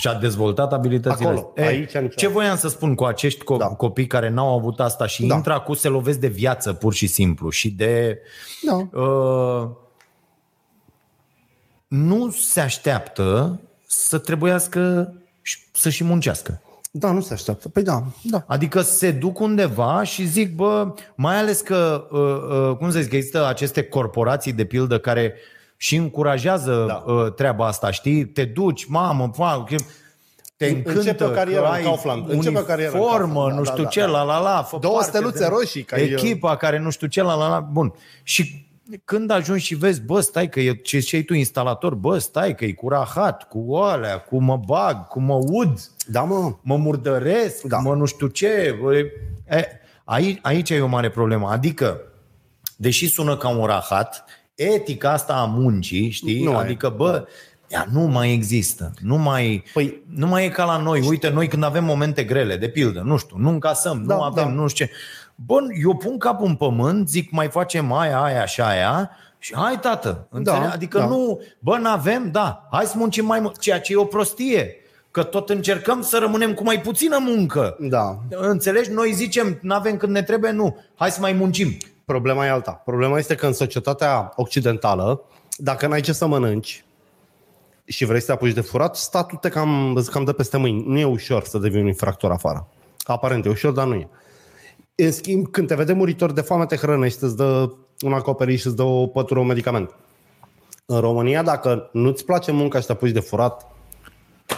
Și a dezvoltat abilitățile Acolo, astea. aici, nici Ce voiam să spun cu acești co- Da. copii care n-au avut asta și Da. intră acum se lovesc de viață pur și simplu și de... Da. Uh, nu se așteaptă să trebuiască și- să și muncească. Da, nu se așteaptă. Păi da, da. Adică se duc undeva și zic, bă, mai ales că, uh, uh, cum să zic, există aceste corporații de pildă care și încurajează Da. uh, treaba asta, știi? Te duci, mamă, fa, te încântă Începe o carieră că în ai Kaufland, începe o carieră în uniformă, Kaufland, da, nu da, știu da, ce, da. la la la. fă Două parte steluțe de roșii, că ai- Echipa care nu știu ce, la la la. Bun. Și când ajungi și vezi, bă, stai că e, ce ce tu instalator, bă, stai că e cu rahat, cu alea, cu mă bag, cu mă ud Da, mă. mă murdăresc, da. Da. mă nu știu ce. bă, E, aici, aici e o mare problemă. Adică, deși sună ca un rahat, etica asta a muncii, știi? Nu e. adică, bă, ea nu mai există. Nu mai, Păi- nu mai e ca la noi. Uite, noi când avem momente grele, de pildă, nu știu, nu încasăm, Da, nu avem, da. nu știu ce. Bă, eu pun capul în pământ, zic, mai facem aia, aia și aia, și hai, tată, înțelegi? Da, adică da. nu, bă, n-avem, da, hai să muncim mai mult, ceea ce e o prostie. Că tot încercăm să rămânem cu mai puțină muncă. Da. Înțelegi? Noi zicem, nu avem când ne trebuie, nu. Hai să mai muncim. Problema e alta. Problema este că în societatea occidentală, dacă n-ai ce să mănânci și vrei să te apuci de furat, statul te cam, îți cam dă peste mâini. Nu e ușor să devii un infractor afară. Aparent e ușor, dar nu e. În schimb, când te vede muritor de foame, te hrănești, îți dă un acoperiș, îți dă o pătură, un medicament. În România, dacă nu-ți place munca și te apuci de furat,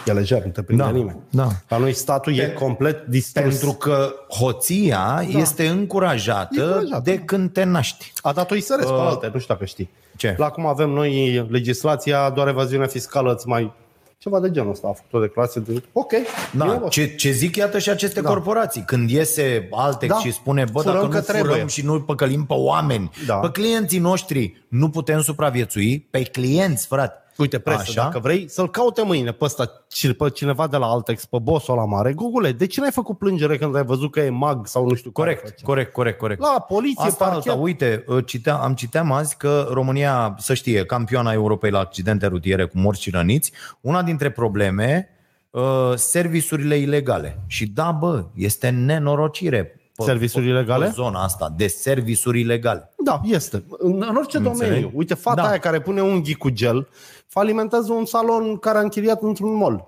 e lejer, nu te prinde Da, nimeni. da. La noi statul e complet distrus. Pentru că hoția da. este încurajată, E încurajată. de când te naști. A dat o ISRS pe alte, nu știu dacă știi. Ce? La cum avem noi legislația, doar evaziunea fiscală îți mai... Ceva de genul ăsta a făcut o declarație de... Ok. Da, bine, bă. ce, ce zic iată și aceste da. Da. corporații. Când iese Altex Da. și spune, bă, Furăm dacă nu că furăm trebuie. și nu păcălim pe oameni, Da. pe clienții noștri, nu putem supraviețui, pe clienți, frate. Uite, presă, Așa? Așa? dacă vrei să-l caute mâine pe ăsta, ci- pe cineva de la Altex, pe bossul la mare, Google, de ce n-ai făcut plângere când ai văzut că e mag sau nu știu care Corect, face? corect, corect, corect. La poliție, Asta parchet. alta, uite, citea, am citeam azi că România, să știe, campioana Europei la accidente rutiere cu morți și răniți, una dintre probleme, uh, serviciurile ilegale. Și da, bă, este nenorocire pe, Servisuri ilegale? Pe zona asta, de servisuri ilegale. Da, este. În, în orice Înțeleg. domeniu. Uite, fata Da. aia care pune unghii cu gel, falimentează un salon care a închiriat într-un mall.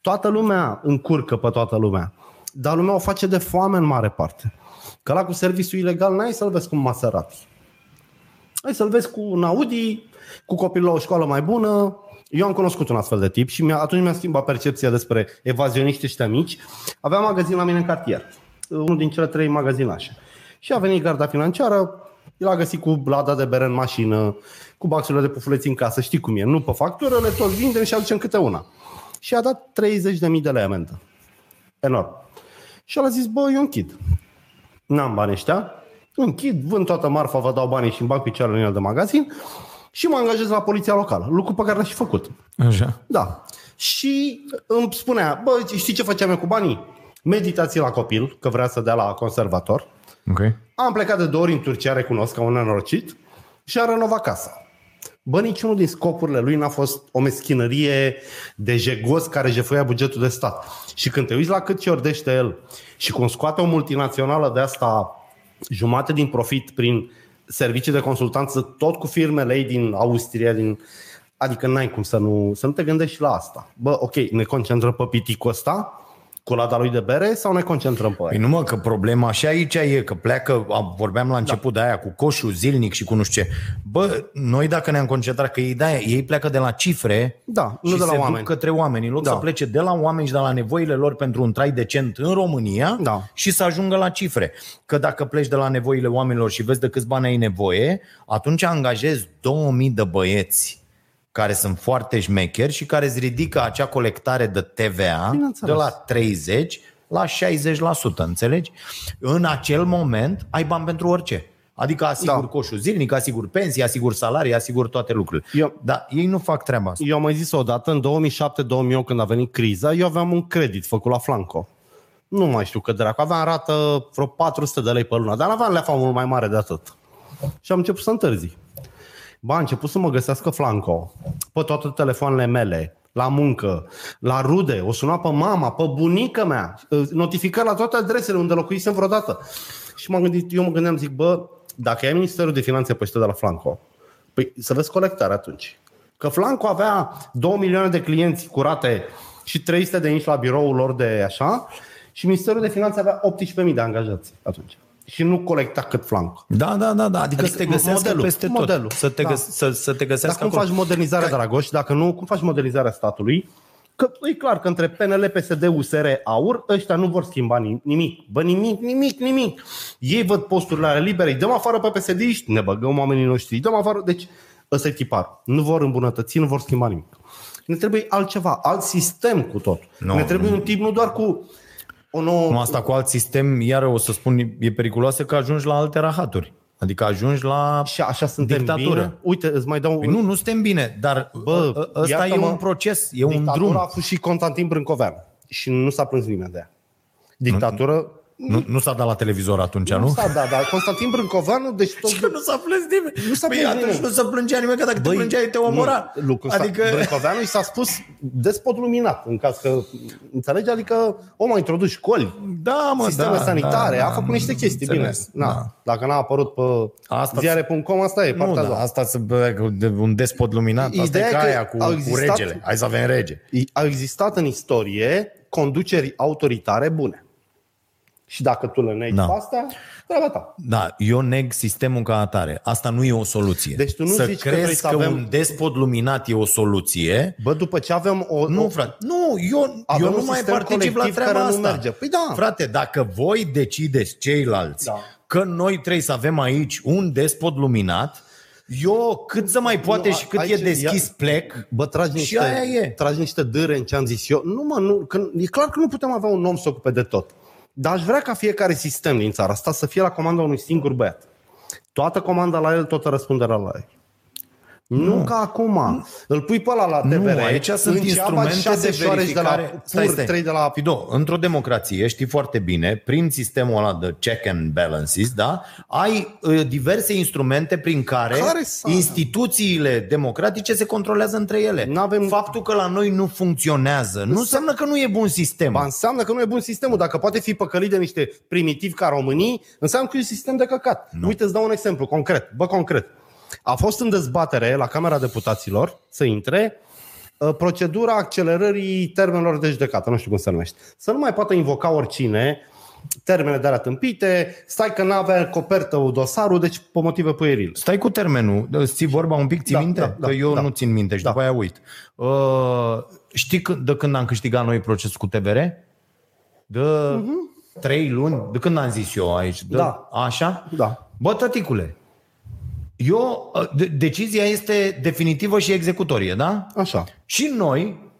Toată lumea încurcă pe toată lumea. Dar lumea o face de foame în mare parte. Că la cu serviciul ilegal n-ai să-l vezi cu un Maserati. Ai să-l vezi cu un Audi, cu copilul la o școală mai bună. Eu am cunoscut un astfel de tip și mi-a, atunci mi-a schimbat percepția despre evazioniști ăștia mici. Aveam magazin la mine în cartier. Unul din cele trei magazinașe. Și a venit garda financiară, el a găsit cu lada de bere în mașină, cu baxurile de pufuleți în casă, știi cum e, nu pe factură, le tot vindem și aducem câte una. Și a dat 30.000 de lei amendă. Enorm. Și el a zis, bă, eu închid. N-am bani ăștia, închid, vând toată marfa, vă dau banii și îmi bag picioarele în el de magazin și mă angajez la poliția locală, lucru pe care l-a și făcut. Așa. Da. Și îmi spunea, bă, știi ce făceam eu cu banii? Meditații la copil, că vrea să dea la conservator. Ok. Am plecat de două ori în Turcia, recunosc, ca un nenorocit, și a renovat casa. Bă, niciunul din scopurile lui n-a fost o meschinărie de jegos care jefuia bugetul de stat. Și când te uiți la cât ce ordește el și cum scoate o multinațională de asta jumate din profit prin servicii de consultanță, tot cu firmele ei din Austria, din... adică n-ai cum să nu, să nu te gândești și la asta. Bă, ok, ne concentrăm pe piticul ăsta, cu lada lui de bere, sau ne concentrăm pe Păi aia? nu mă, că problema și aici e, că pleacă, am- vorbeam la început da. de aia cu coșul zilnic și cu nu știu ce. Bă, noi dacă ne-am concentrat, că ei, de ei pleacă de la cifre Da, nu și de la se oameni. duc către oameni, în loc Da. să plece de la oameni și de la nevoile lor pentru un trai decent în România Da. și să ajungă la cifre. Că dacă pleci de la nevoile oamenilor și vezi de câți bani ai nevoie, atunci angajezi 2000 de băieți care sunt foarte șmecheri și care îți ridică acea colectare de TVA de Bineînțeles. la 30 la 60%, înțelegi? În acel moment ai bani pentru orice. Adică asigur Da. coșul zilnic, asigur pensii, asigur salarii, asigur toate lucrurile. Eu- Dar ei nu fac treaba asta. Eu am mai zis odată, în 2007-2008, când a venit criza, eu aveam un credit făcut la Flanco. Nu mai știu cât dracu, aveam rată vreo 400 de lei pe lună, dar aveam leafa mult mai mare de atât. Și am început să întârzi. Ba, a început să mă găsească Flanco pe toate telefoanele mele, la muncă, la rude, o suna pe mama, pe bunica mea, notificări la toate adresele unde locuisem vreodată. Și m-am gândit, eu mă gândeam, zic, bă, dacă ai Ministerul de Finanțe pe ăștia de la Flanco, păi să vezi colectarea atunci. Că Flanco avea 2 milioane de clienți curate și 300 de inși la biroul lor de așa și Ministerul de Finanțe avea 18.000 de angajați atunci. Și nu colecta cât Flanco. Da, da, da, da. Adică, Adică să te găsească modelul, peste tot. modelul. Să te, Da. găs- să, să te găsească Dar cum acolo. faci modernizarea, Dragoș? Dacă nu, cum faci modernizarea statului? Că e clar că între PNL, PSD, USR, AUR, ăștia nu vor schimba ni- nimic. Bă, nimic, nimic, nimic. Ei văd posturile alea libere, îi dăm afară pe psd ne băgăm oamenii noștri, îi dăm afară. Deci, ăsta e tipar. Nu vor îmbunătăți, nu vor schimba nimic. Ne trebuie altceva, alt sistem cu tot. Nu, ne trebuie un tip nu doar cu o nouă... Nu, asta cu alt sistem, iar o să spun, e periculoasă că ajungi la alte rahaturi. Adică ajungi la... Și așa suntem Dictatură. bine. Uite, îți mai dau... Păi nu, nu suntem bine, dar Bă, Bă, ăsta e iartă-mă, un proces, e un Dictatura drum. a fost și Constantin Brâncovean. Și nu s-a plâns nimeni de ea. Dictatură... Nu, nu s-a dat la televizor atunci, nu? s-a dat, dar Constantin Brâncoveanu, deci tot... Și că nu s-a plâns nimeni. Nu s-a păi plâns atunci nimeni. nu se plângea nimeni, că dacă te plângeai, te omora. Nu, lucru adică... adică... Brâncoveanu i s-a spus despot luminat, în caz că, înțelegi? Adică om a introdus școli, Da, mă, sisteme da, sanitare, da, a făcut niște chestii, înțeles, bine. Na, da. Dacă n-a apărut pe Asta- ziare.com, asta e Nu, partea a da, doua. asta să bă, de un despot luminat, asta Ideea e e ca că aia cu, au cu existat- regele. Hai să avem rege. Au existat în istorie conduceri autoritare bune. Și dacă tu le negi Da. pe astea, treaba ta. Da, eu neg sistemul ca atare. Asta nu e o soluție. Deci tu nu să zici că vrei crezi să că, avem- un despot luminat e o soluție. Bă, după ce avem o... Nu, o, frate. Nu, eu, Avem eu un nu mai sistem particip la colectiv treaba care nu asta. merge. Păi da. Frate, dacă voi decideți ceilalți Da. că noi trebuie să avem aici un despot luminat, eu cât să mai poate Nu, și cât aici e deschis ia- plec, Bă, tragi Și niște, aia e. tragi niște dâre în ce am zis eu. Nu, mă, nu, că, e clar că nu putem avea un om să se ocupe de tot. Dar aș vrea ca fiecare sistem din țara asta să fie la comanda unui singur băiat. Toată comanda la el, toată răspunderea la el. Nu, ca acum. Îl pui pe ăla la TVR. Nu, aici sunt în Ceaba, instrumente șase de șoareci verificare. de la Stai, pur, stai. trei de la... Fido, într-o democrație, știi foarte bine, prin sistemul ăla de check and balances, da, ai uh, diverse instrumente prin care, Care să- instituțiile democratice se controlează între ele. N-avem- Faptul că la noi nu funcționează nu înseamnă că nu e bun sistem. Ba înseamnă că nu e bun sistemul. Dacă poate fi păcălit de niște primitivi ca românii, înseamnă că e un sistem de căcat. Nu. Uite, îți dau un exemplu concret. Bă, concret. A fost în dezbatere la Camera Deputaților să intre uh, procedura accelerării termenelor de judecată, nu știu cum se numește. Să nu mai poată invoca oricine termene de alea tâmpite, stai că n-avea copertă dosarul, deci pe motive pueril. Stai cu termenul, îți ții vorba un pic, ții Da, minte? da, da, că eu da. nu țin minte și Da. după aia uit. Uh, știi când, de când am câștigat noi procesul cu TVR? De trei luni? De când am zis eu aici? De, Mhm. Da. Așa? Da. Bă, tăticule, eu, uh, de, decizia este definitivă și executorie, da? Așa. Și noi,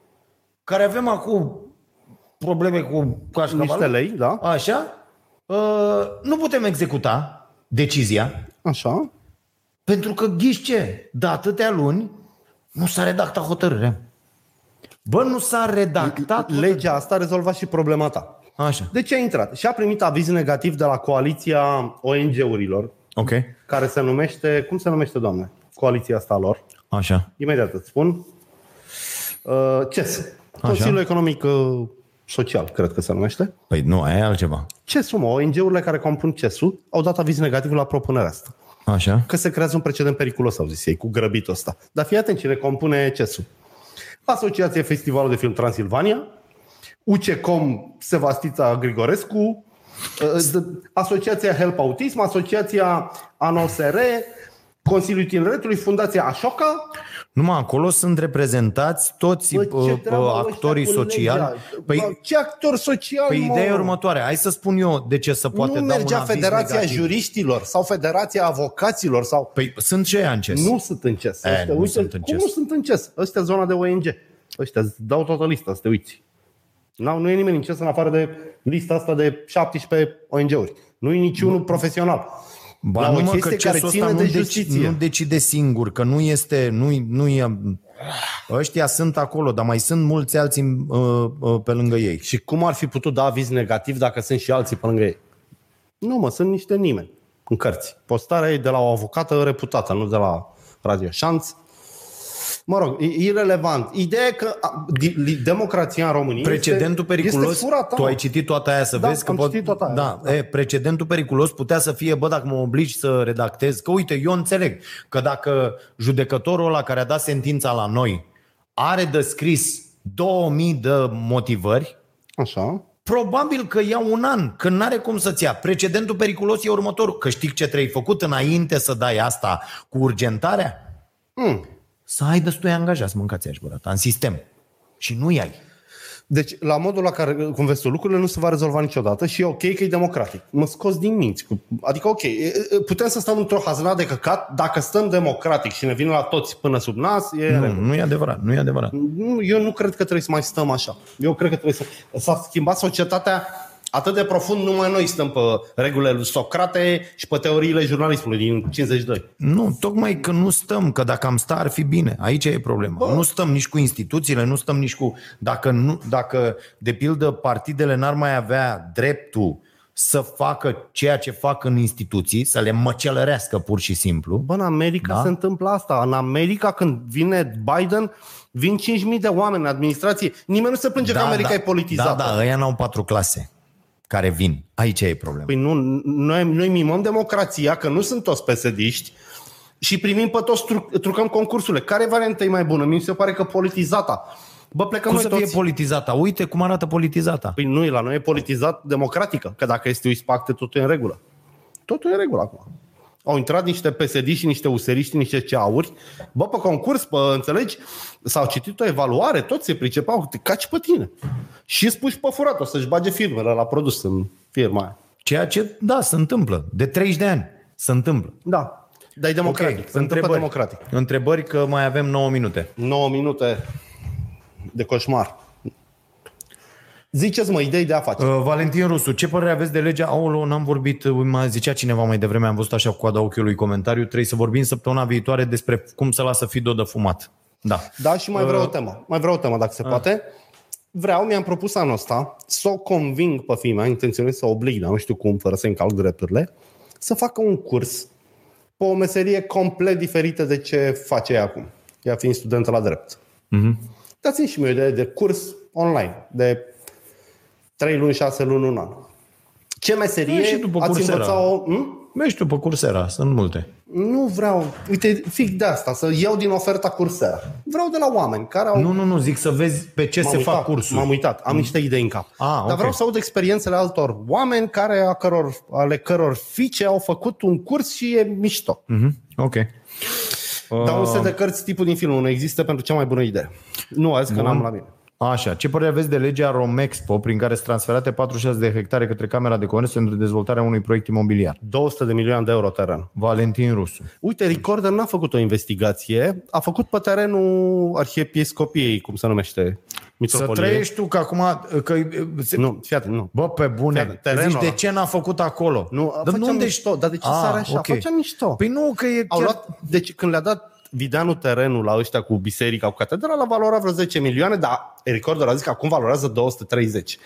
care avem acum probleme cu cașcavalul, Niște lei, da? Așa, uh, nu putem executa decizia Așa. pentru că ghiși ce? De atâtea luni nu s-a redactat hotărârea. Bă, nu s-a redactat Legea asta a rezolvat și problema ta. Așa. De ce a intrat? Și a primit aviz negativ de la coaliția ONG-urilor, Ok. care se numește, cum se numește, doamne? Coaliția asta a lor. Așa. Imediat îți spun. Uh, CES. Consiliul Economic uh, Social, cred că se numește. Păi nu, aia e altceva. CES-ul, mă, ONG-urile care compun CES-ul au dat aviz negativ la propunerea asta. Așa. Că se creează un precedent periculos, au zis ei, cu grăbitul ăsta. Dar fii atent cine compune CES-ul. Asociația Festivalul de Film Transilvania, UCECOM Sevastița Grigorescu, uh, Asociația Help Autism, Asociația ANOSR, Consiliul Tineretului, Fundația Așoca, Numai acolo sunt reprezentați toți Bă, uh, ce uh, treabă au actorii ăștia cu sociali. legea? Păi, Bă, ce actor social, păi mă? ideea e următoare. Hai să spun eu de ce să poate nu da mergea un aviz Federația negativ. Juriștilor sau Federația Avocaților sau... Păi sunt și aia în CES. Nu sunt în CES. E, Ăștia, nu uite, sunt în cum CES. nu sunt în CES? Ăștia zona de ONG. Ăștia îți dau toată lista, să te uiți. Nu, nu e nimeni în CES în afară de lista asta de 17 ONG-uri. Nu e niciunul profesional. Ba, la o nu, mă, chestie că care cesul ține ăsta de nu, deci, justiție. nu decide singur, că nu este, nu, nu e, ăștia sunt acolo, dar mai sunt mulți alții uh, uh, pe lângă ei. Și cum ar fi putut da aviz negativ dacă sunt și alții pe lângă ei? Nu, mă, sunt niște nimeni în cărți. Postarea e de la o avocată reputată, nu de la Radio Șanț. Mă rog, e irrelevant. Ideea e că a, di- li- democrația în România Precedentul este, periculos, este furată. tu mă. ai citit toată aia să Da, vezi că am pot, citit toată aia. Da, e, precedentul periculos putea să fie, bă, dacă mă obligi să redactez, că uite, eu înțeleg că dacă judecătorul ăla care a dat sentința la noi are de scris 2000 de motivări, Așa. Probabil că ia un an, că n-are cum să-ți ia. Precedentul periculos e următorul. Că știi ce trebuie făcut înainte să dai asta cu urgentarea? Mm. Să ai destui angajați, mâncați aș în sistem. Și nu ai. Deci, la modul la care, cum vezi tu, lucrurile nu se va rezolva niciodată și e ok că e democratic. Mă scos din minți. Adică, ok, e- e- putem să stăm într-o hazna de căcat dacă stăm democratic și ne vine la toți până sub nas, e Nu, nu e adevărat, nu e adevărat. Nu, eu nu cred că trebuie să mai stăm așa. Eu cred că trebuie să... S-a schimbat societatea atât de profund, numai noi stăm pe regulile lui Socrate și pe teoriile jurnalismului din 52. Nu, tocmai că nu stăm, că dacă am sta ar fi bine. Aici e problema. Bă. Nu stăm nici cu instituțiile, nu stăm nici cu... Dacă, nu, dacă de pildă, partidele n-ar mai avea dreptul să facă ceea ce fac în instituții, să le măcelărească pur și simplu. Bă, în America Da. se întâmplă asta. În America, când vine Biden, vin 5.000 de oameni în administrație. Nimeni nu se plânge că America e politizată. Da, da, ăia n-au patru clase care vin. Aici e problema. Păi nu, noi, noi mimăm democrația, că nu sunt toți pesediști, și primim pe toți, tru, trucăm concursurile. Care variantă e mai bună? Mi se pare că politizata. Bă, plecăm cum noi să fie toți. politizată? Uite cum arată politizata. Păi nu, e la noi e politizat democratică, că dacă este uispacte, totul e în regulă. Totul e în regulă acum. Au intrat niște PSD și niște useriști, niște ceauri. Bă, pe concurs, pe, înțelegi? S-au citit o evaluare, toți se pricepau, te caci pe tine. Și îți puși pe furat, o să-și bage firmele la produs în firma aia. Ceea ce, da, se întâmplă. De 30 de ani se întâmplă. Da. Dar e democratic. Ok, Se întâmplă democratic. Întrebări că mai avem 9 minute. 9 minute de coșmar. Ziceți mă, idei de afaceri. Uh, Valentin Rusu, ce părere aveți de legea? Aolo, n-am vorbit, uh, mai zicea cineva mai devreme, am văzut așa cu coada ochiului comentariu, trebuie să vorbim săptămâna viitoare despre cum să lasă Fido de fumat. Da. Da, și mai vreau o temă. Mai vreau o temă, dacă se poate. Vreau, mi-am propus anul ăsta să o conving pe fimea, intenționez să o oblig, dar nu știu cum, fără să încalc drepturile, să facă un curs pe o meserie complet diferită de ce face ea acum, ea fiind studentă la drept. Mhm. Dați-mi și mie o idee de curs online, de 3 luni, 6 luni, un an. Ce meserie Da, și după ați Coursera. învățat-o? Hm? Mergi tu pe Coursera, sunt multe. Nu vreau, uite, fix de asta, să iau din oferta Coursera. Vreau de la oameni care au Nu, nu, nu, zic să vezi pe ce M-am se uitat, fac cursuri. M-am uitat, am niște idei în cap. Ah, Dar ok. vreau să aud experiențele altor oameni care, a căror, ale căror fiice au făcut un curs și e mișto. Mhm, Ok. Dar un set de cărți tipul din film nu există pentru cea mai bună idee. Nu, azi că n-am la mine. Așa, ce părere aveți de legea Romexpo prin care sunt transferate 46 de hectare către Camera de Comerț pentru dezvoltarea unui proiect imobiliar? 200 de milioane de euro teren. Valentin Rusu. Uite, Recorder n-a făcut o investigație, a făcut pe terenul Arhiepiscopiei, cum se numește, Să mitropolie. trăiești tu că acum... Că, se, Nu, fii atent, nu. Bă, pe bune, Fiat, terenul zici de ăla. ce n-a făcut acolo? Nu, Dar făceam unde- mișto. Dar de ce Ah, sare așa? ok. Făceam mișto. Păi nu, că e Au chiar... luat, deci când le-a dat Videanu terenul la ăștia cu biserica, cu catedrala, valora vreo 10 milioane, dar Recorder a zis că acum valorează 230.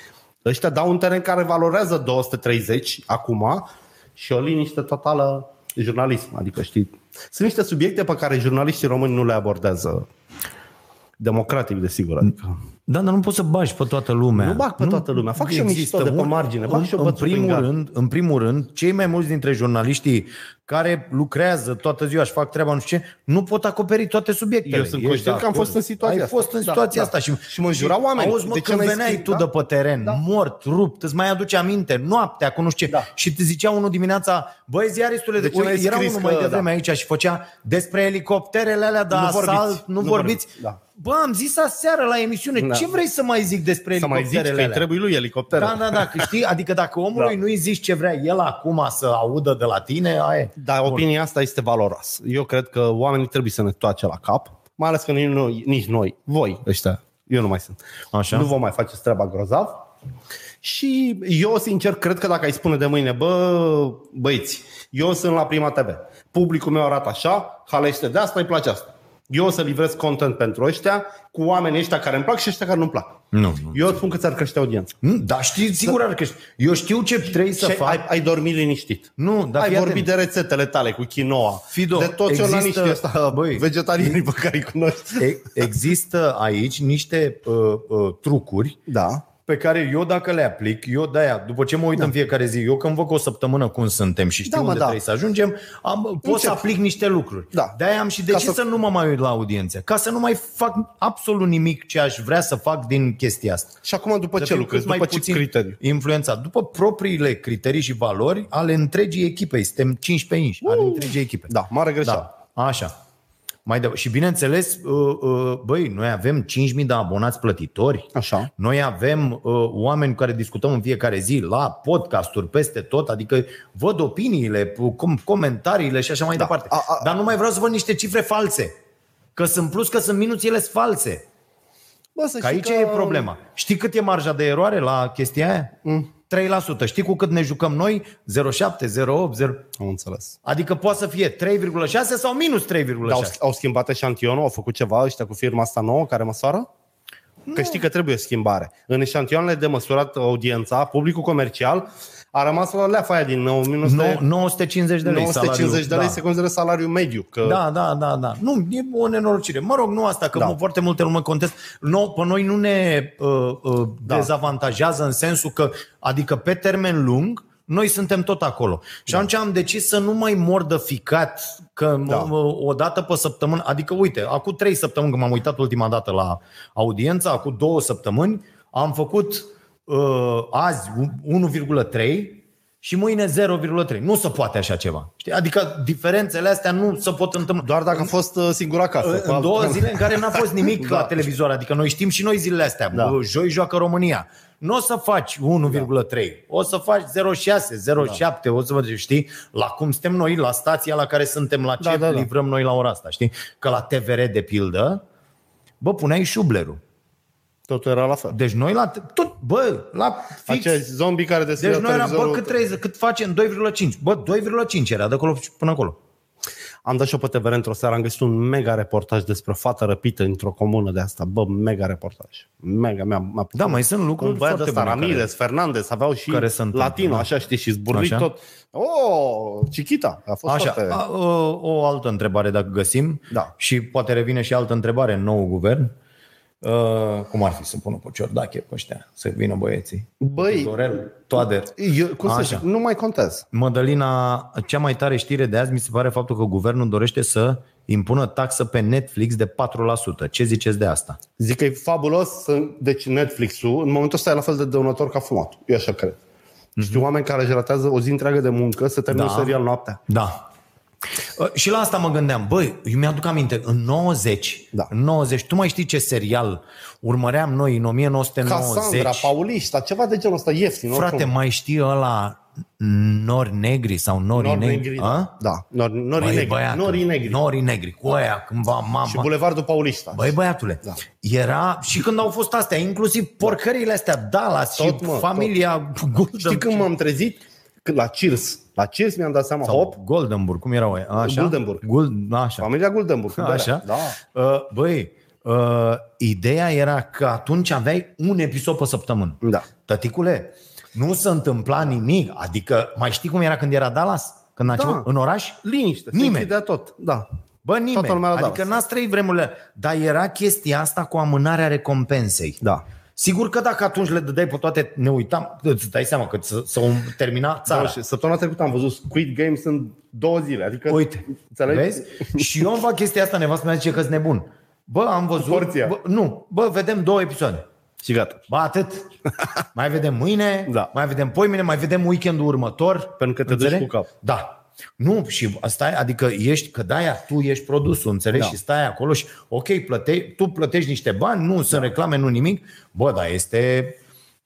Ăștia dau un teren care valorează 230 acum și o liniște totală jurnalism. Adică știi, sunt niște subiecte pe care jurnaliștii români nu le abordează democratic, desigur. Adică. Da, dar nu poți să bagi pe toată lumea. Nu bag pe toată lumea. Fac și eu există mișto de pe un- margine, bag în, și eu în, bățul prin primul gard. rând, în primul rând, cei mai mulți dintre jurnaliștii care lucrează toată ziua și fac treaba nu știu ce, nu pot acoperi toate subiectele. Eu sunt Ești conștient de că am acord. fost în situația Ai asta. fost în Da, situația da. asta și, Și mă jurau oamenii. Auzi, mă, De ce când n-ai veneai scris, tu da? de pe teren, Da. mort, rupt, îți mai aduce aminte, noaptea, cu nu știu ce, Da. și te zicea unul dimineața, băi, ziaristule, De de ce n-ai era scris unul că- mai devreme da. aici și făcea despre elicopterele alea de Nu asalt, vorbiți, nu, nu vorbiți. vorbiți, da. Bă, am zis aseară la emisiune, Da. ce vrei să mai zic despre Să mai zici că elicopterele îi alea? trebuie lui elicopter. Da, da, da, că știi, adică dacă omului Da. nu-i zici ce vrea el acum să audă de la tine, aia e. Dar opinia asta este valoros. Eu cred că oamenii trebuie să ne toace la cap, mai ales că nici noi, nici noi voi ăștia, eu nu mai sunt. Așa. Nu vom mai face treaba grozav, Și eu, sincer, cred că dacă ai spune de mâine, bă, băiți, eu sunt la Prima TV, publicul meu arată așa, halește de asta, îi place asta. Eu o să livrez content pentru ăștia cu oamenii ăștia care îmi plac și ăștia care nu-mi plac. Nu, nu. Eu îți spun că ți-ar crește audiența. Nu, Dar știi, sigur ar crește. Eu știu ce trebuie să Și fac. ai, ai dormit liniștit. Nu, dar ai fii vorbit atent. de rețetele tale cu quinoa, Fido, de toți există- organiștii ăsta, <laughs> băi, vegetarianii pe care îi cunoști. E- Există aici niște uh, uh, trucuri Da. Pe care eu dacă le aplic, eu de-aia, după ce mă uit da. în fiecare zi, eu când văd că o săptămână cum suntem și știu Da, mă, unde da. trebuie să ajungem, am, pot să Încep. aplic niște lucruri. Da. De-aia am și Ca decis să- să... să nu mă mai uit la audiențe, ca să nu mai fac absolut nimic ce aș vrea să fac din chestia asta. Și acum după Să ce fiu lucrezi? cât mai După ce puțin criteriu? Influențat. După propriile criterii și valori ale întregii echipe. Suntem 15 inși ale întregii echipe. Da, mare greșeală. Da, așa. Mai de- și bineînțeles, uh, uh, băi, noi avem 5.000 de abonați plătitori. Așa. Noi avem uh, oameni cu care discutăm în fiecare zi la podcasturi peste tot, adică văd opiniile, com- comentariile și așa mai Da. departe. A- a- Dar nu mai vreau să văd niște cifre false. Că sunt plus, că sunt minus, ele sunt false. Bă, să Că știi aici e problema. Știi cât e marja de eroare la chestia aia? Mm. 3%. Știi cu cât ne jucăm noi? 0,7, 0,8, 0... Am înțeles. Adică poate să fie 3,6 sau minus 3,6. Dar au, au schimbat eșantionul? Au făcut ceva ăștia cu firma asta nouă care măsoară? Că știi că trebuie schimbare. În eșantionele de măsurat audiența, publicul comercial a rămas la leafa aia din 1900, No, 950 de lei 950 de lei salariu. se consideră salariu mediu. Că Da, da, da, da. Nu, e o nenorocire. Mă rog, nu asta, că Da. da. foarte multe lume contest. No, pe noi nu ne uh, uh, da. dezavantajează în sensul că, adică pe termen lung, noi suntem tot acolo. Și da. atunci am decis să nu mai mor de ficat că Da. da. o dată pe săptămână, adică uite, acum trei săptămâni când m-am uitat ultima dată la audiență, acum două săptămâni, am făcut uh, azi 1,3 și mâine 0,3. Nu se poate așa ceva. Știi? Adică diferențele astea nu se pot întâmpla. doar dacă a fost uh, singur acasă. În două <laughs> zile în care n-a fost nimic <laughs> Da. la televizor, adică noi știm și noi zilele astea. Da. Da. Joi joacă România. Nu o să faci 1,3, o să faci 0,6, 0,7, o să vă știi, la cum suntem noi, la stația la care suntem, la ce Da, da, da. livrăm noi la ora asta, știi? Că la TVR, de pildă, bă, puneai șublerul. Totul era la fel. Deci noi la, tot, bă, la fix. Acești zombi care deschidea Deci noi eram, bă, televizorul. cât, 30, cât facem? 2,5. Bă, 2,5 era de acolo până acolo. Am dat și eu pe TVR într-o seară, am găsit un mega reportaj despre o fată răpită într-o comună de asta. Bă, mega reportaj. Mega, mi-a, m-a Da, mai sunt lucruri un băiat foarte ăsta, bune Ramirez, Fernandez, aveau și care se întâmplă, latino, da. așa știi, și zburlit Așa. tot. Oh, Chiquita, a fost Așa, foarte... a, o, o altă întrebare dacă găsim Da. și poate revine și altă întrebare în nou guvern. Uh, cum ar fi să pună pe ciordache pe ăștia, să vină băieții? Băi, Dorel, Toader. eu, cum să Așa. zic, nu mai contez. Mădălina, cea mai tare știre de azi mi se pare faptul că guvernul dorește să impună taxă pe Netflix de 4%. Ce ziceți de asta? Zic că e fabulos, să- deci Netflix-ul, în momentul ăsta e la fel de dăunător ca fumatul. Eu așa cred. Știu oameni care își ratează o zi întreagă de muncă să termină Da. un serial noaptea. Da. Uh, Și la asta mă gândeam, băi, eu mi-aduc aminte, în 90, Da. în 90, tu mai știi ce serial urmăream noi în 1990? Cassandra, Paulista, ceva de genul ăsta ieftin. Frate, oricum. mai știi ăla Nori Negri sau Nori, Nori Negri? negri, A? da. da. Nori, nori Băi, negri. băiatul, Nori negri. Nori Negri, cu aia cândva mama. Și Bulevardul Paulista. Băi, băiatule, Da. era și când au fost astea, inclusiv porcările astea, Dallas Tot, și mă, familia Golden, Știi când m-am trezit? Când la Cheers. La Cheers mi-am dat seama, hop, Goldenburg, cum erau aia? Așa? Guldenburg. Guld, așa. familia Guldenburg. cu <laughs> berea. Așa? Da. Uh, băi, uh, ideea era că atunci aveai un episod pe săptămână. Da. Tăticule, nu se întâmpla nimic. Adică, mai știi cum era când era Dallas? Când a Da. început? În oraș? Liniște, se Nimeni. închidea tot. Da. Bă, nimeni. Toată lumea la adică Dallas. n-ați trăit vremurile. Dar era chestia asta cu amânarea recompensei. Da. Sigur că dacă atunci le dădeai pe toate, ne uitam, îți dai seama că să, să o termina țara. Da, și săptămâna trecută am văzut Squid Games în două zile. Adică, Uite, înțelegi? vezi? Și eu îmi fac chestia asta, nevastă mea zice că-s nebun. Bă, am văzut... porția. Bă, nu, bă, vedem două episoade. Și gata. Ba, atât. <laughs> mai vedem mâine, Da. mai vedem poimine, mai vedem weekendul următor. Pentru că te duci Înțelegi? cu cap. Da. Nu, și stai, adică ești, că de-aia tu ești produsul, înțelegi? Da. Și stai acolo și, ok, plăte, tu plătești niște bani, nu sunt reclame, nu nimic. Bă, dar este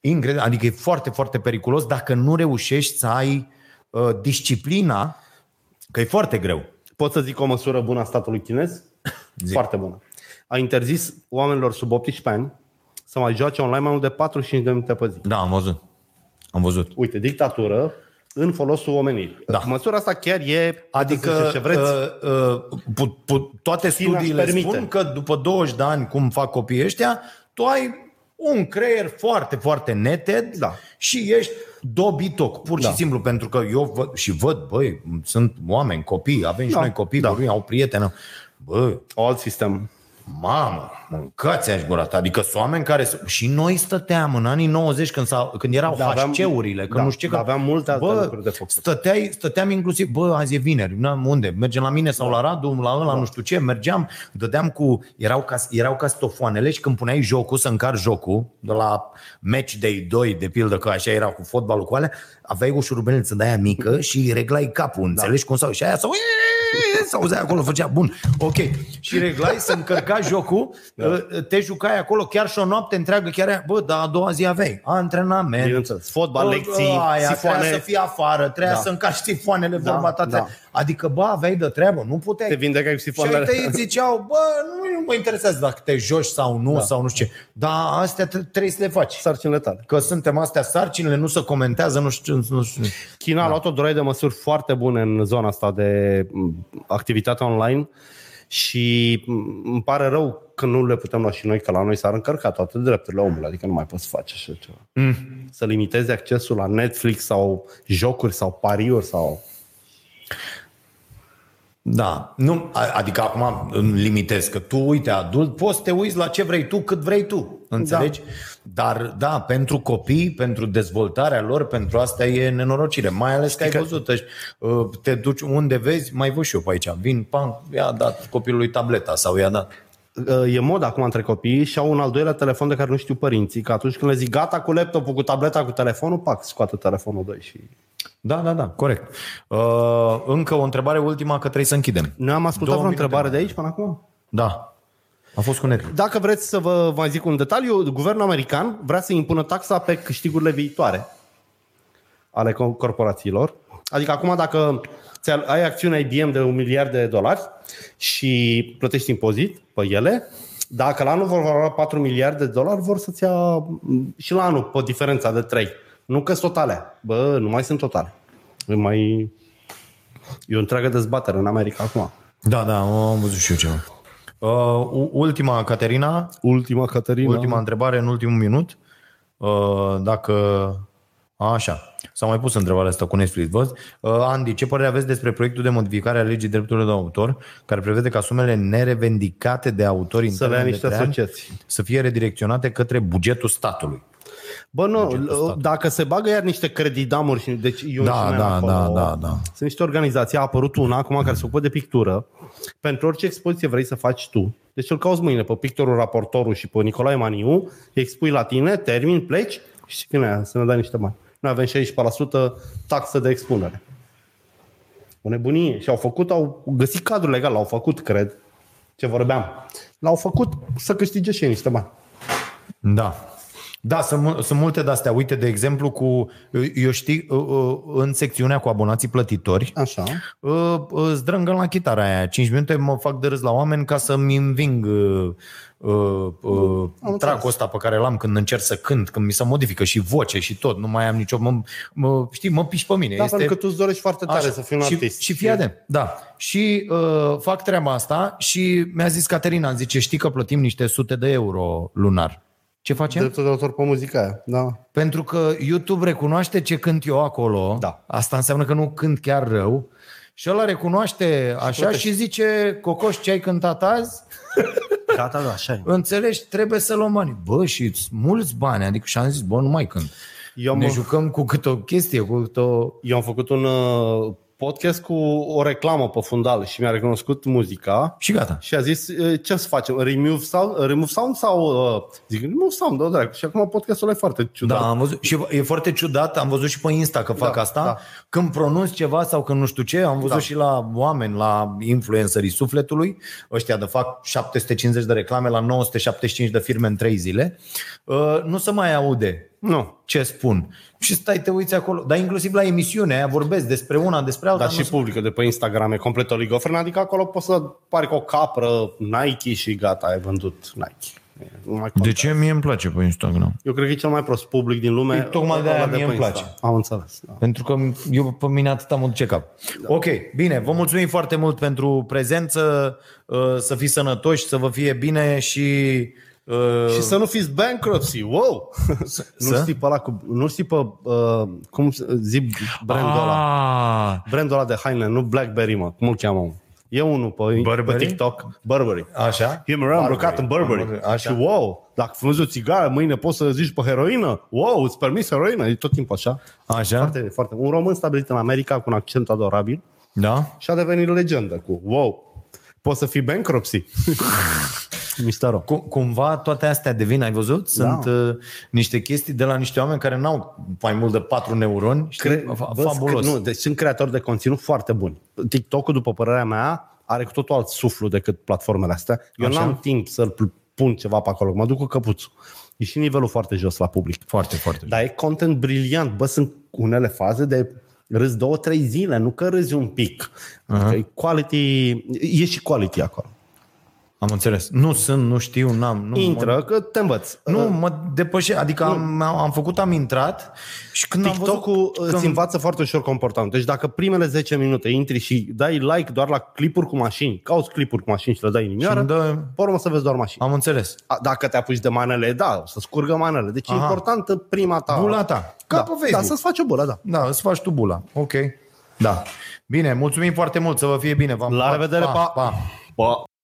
incredibil, adică e foarte, foarte periculos dacă nu reușești să ai uh, disciplina, că e foarte greu. Pot să zic o măsură bună a statului chinez? <coughs> Zic. Foarte bună. A interzis oamenilor sub 18 ani să să mai joace online mai mult de 45 de minute pe zi. Da, am văzut. Am văzut. Uite, dictatură în folosul oamenilor. Da. Măsura asta chiar e, Adică ce vreți, uh, uh, pu, pu, toate China își studiile permite. spun că după 20 de ani, cum fac copiii ăștia, tu ai un creier foarte, foarte neted Da. și ești dobitoc, pur și Da. simplu, pentru că eu văd, și văd, băi, sunt oameni, copii, avem și Da. noi copii, Da. da. au prieteni, bă, alt sistem. Mamă, mâncați aș gura ta. Adică sunt oameni care... s- Și noi stăteam în anii 90 când, s-a, când erau Da, aveam- HC-urile, când da, nu știu ce... Că, aveam multe alte bă, lucruri de făcut. Stăteai, stăteam inclusiv, bă, azi e vineri, na, unde? Mergem la mine sau la Radu, la ăla, nu știu ce, mergeam, dădeam cu... Erau ca, erau ca stofoanele și când puneai jocul, să încar jocul, de la Match Day 2, de pildă, că așa era cu fotbalul cu alea, aveai o șurubelniță de aia mică și reglai capul, înțelegi cum sau Și aia sau se auzea acolo, făcea bun, ok. Și reglai să încărca jocul, da. te jucai acolo chiar și o noapte întreagă, chiar aia, bă, dar a doua zi aveai antrenament. Bineînțeles. Fotbal, Bă, lecții, aia, sifoane. Trebuia să fii afară, trebuia Da. să încarci sifoanele, Da, vorba ta. da. Adică, bă, aveai de treabă, nu puteai. Te vindecați cu Și ai sifoanele. tăi îți ziceau, bă, nu, nu mă interesează dacă te joci sau nu, da. sau nu știu ce. Dar astea tre- trebuie să le faci. Sarcinile tale. Că suntem astea sarcinile, nu se comentează, nu știu, nu știu. China a luat o droaie de măsuri foarte bune în zona asta de m, activitate online și m, îmi pare rău că nu le putem lua și noi, că la noi s-ar încărca toate drepturile omului, adică nu mai poți face așa ceva. Mm. Să limitezi accesul la Netflix sau jocuri sau pariuri sau... Da, nu, a- adică acum îmi limitez că tu, uite, adult, poți să te uiți la ce vrei tu, cât vrei tu, înțelegi? Da. Dar, da, pentru copii, pentru dezvoltarea lor, pentru asta e nenorocire. Mai ales că ai văzut, ăști, uh, te duci unde vezi, mai văd și eu pe aici, vin, pam, i-a dat copilului tableta sau i-a dat. E mod acum între copii și au un al doilea telefon de care nu știu părinții, că atunci când le zic gata cu laptopul, cu tableta, cu telefonul, pac, scoate telefonul 2 și... Da, da, da, corect. Uh, încă o întrebare ultima, că trebuie să închidem. Noi am ascultat Două vreo minute întrebare mai. de aici până acum? Da, a fost cu Netflix. Dacă vreți să vă mai zic un detaliu, guvernul american vrea să impună taxa pe câștigurile viitoare ale co- corporațiilor. Adică acum dacă ți ai acțiune IBM de un miliard de dolari și plătești impozit pe ele, dacă la anul vor valora 4 miliarde de dolari, vor să-ți ia m, și la anul pe diferența de 3. Nu că totale. Bă, nu mai sunt totale. E mai... E o întreagă dezbatere în America acum. Da, da, am văzut și eu ceva. Uh, u- ultima, Caterina, Ultima, Caterina. Ultima întrebare în ultimul minut. Uh, Dacă... A, Așa. S-a mai pus întrebarea asta cu Netflix, văd. Uh, Andy, ce părere aveți despre proiectul de modificare a legii drepturilor de autor, care prevede ca sumele nerevendicate de autori în Să le ia termen de niște trei ani asociații. să fie redirecționate către bugetul statului? Bă, nu, Bugetul statului. dacă se bagă iar niște credidamuri și deci eu Da, și noi da, acolo, da, da, da. Sunt niște organizații, a apărut una acum care se ocupă de pictură. Pentru orice expoziție vrei să faci tu. Deci îl cauți mâine pe pictorul, raportorul și pe Nicolae Maniu, expui la tine, termin, pleci și fine, să ne dai niște bani. Noi avem 16% taxă de expunere. O nebunie. Și au făcut, au găsit cadrul legal, l-au făcut, cred, ce vorbeam. L-au făcut să câștige și ei niște bani. Da. Da, sunt, mu- sunt multe de astea. Uite, de exemplu, cu, eu știi, uh, uh, în secțiunea cu abonații plătitori, Așa. uh, îți drângă la chitara aia. 5 minute mă fac de râs la oameni ca să-mi înving uh, uh, uh, tracul ăsta pe care l-am când încerc să cânt, când mi se modifică și voce și tot. Nu mai am nicio... Mă, mă, știi, mă piși pe mine. Da, pentru că tu îți dorești foarte tare Așa. să fii un și, artist. Și fii atent, da. Și uh, fac treaba asta și mi-a zis Caterina, zice, știi că plătim niște sute de euro lunar. Ce facem? Dreptul de autor pe muzica aia. Da. Pentru că YouTube recunoaște ce cânt eu acolo. Da. Asta înseamnă că nu cânt chiar rău. Și ăla recunoaște așa și, și zice, Cocoș, ce ai cântat azi? Gata, <laughs> da, așa e. Înțelegi, trebuie să luăm bani. Bă, și mulți bani. Adică și am zis, bă, nu mai cânt. Eu am, Ne jucăm cu câte o chestie, cu câte o... eu am făcut un uh, podcast cu o reclamă pe fundal și mi-a recunoscut muzica Și gata. și a zis uh, ce să facem, remove sound, remove sound sau uh, zic remove sound, da, dracu. Și acum podcastul ăla e foarte ciudat. Da, am văzut. Și e foarte ciudat, am văzut și pe Insta că fac Da, asta. da. Când pronunț ceva sau când nu știu ce, am văzut Da. și la oameni, la influencerii sufletului, ăștia de fac 750 de reclame la 975 de firme în 3 zile, uh, nu se mai aude Nu. ce spun. Și stai, te uiți acolo. Dar inclusiv la emisiune, aia vorbesc despre una, despre alta. Dar nu și se- publică de pe Instagram e complet oligofren, adică acolo poți să pari cu o capră Nike și gata, ai vândut Nike. Nu mai De contează. ce mie îmi place pe Instagram? Eu cred că e cel mai prost public din lume. Păi, tocmai de-aia ăla mie pe îmi Insta. place. Am înțeles. Da. Pentru că eu pe mine atâta mă duce cap. Ok, bine, vă mulțumim foarte mult pentru prezență, uh, să fiți sănătoși, să vă fie bine și... uh, Și să nu fiți bankruptcy, wow! <laughs> nu Să? știi pe ăla cu, nu știi pe, uh, cum se- zi brandul ăla. Ah, Brandul ăla de haine, nu Blackberry, mă. Cum îl cheamă? mă? E unul pe, pe Burberry? TikTok. Burberry. Așa? Eu mereu am îmbrăcat în Burberry. Așa. Și wow, dacă fumezi o țigară, mâine poți să zici pe heroină. Wow, îți permis heroină. E tot timpul așa. Așa? Foarte, foarte. Un român stabilit în America cu un accent adorabil Da? și a devenit legendă cu wow, poți să fii bankruptcy. <laughs> Mistero. Cum, cumva toate astea devin, ai văzut? Sunt Da. uh, niște chestii de la niște oameni care n-au mai mult de patru neuroni. Știi? Cre- Fa- bă, Fabulos. Nu, deci sunt creatori de conținut foarte buni. TikTok-ul, după părerea mea, are cu totul alt suflu decât platformele astea. Eu Așa? n-am timp să-l pl- pun ceva pe acolo, mă duc cu căpuțul. E și nivelul foarte jos la public. Foarte, foarte. Dar e content briliant. Bă, sunt unele faze de râzi două, trei zile, nu că râzi un pic. Adică e quality, e și quality acolo. Am înțeles. Nu sunt, nu știu, n-am. Nu, Intră, că te învăț. Nu, mă depășe, adică am, am făcut, am intrat și când am TikTok-ul văzut... îți când- învață foarte ușor comportament. Deci dacă primele 10 minute intri și dai like doar la clipuri cu mașini, cauți clipuri cu mașini și le dai inimioară, Și îmi dă- pe urmă să vezi doar mașini. Am înțeles. A, Dacă te apuci de manele, da, o să scurgă manele. Deci Aha. e importantă prima ta. Bula ta. Ca da, pe Facebook. Da, să-ți faci o bulă, da. Da, îți faci tu bula. Ok. Da. Bine, mulțumim foarte mult, să vă fie bine. V-am La pupat. revedere, pa! pa. pa.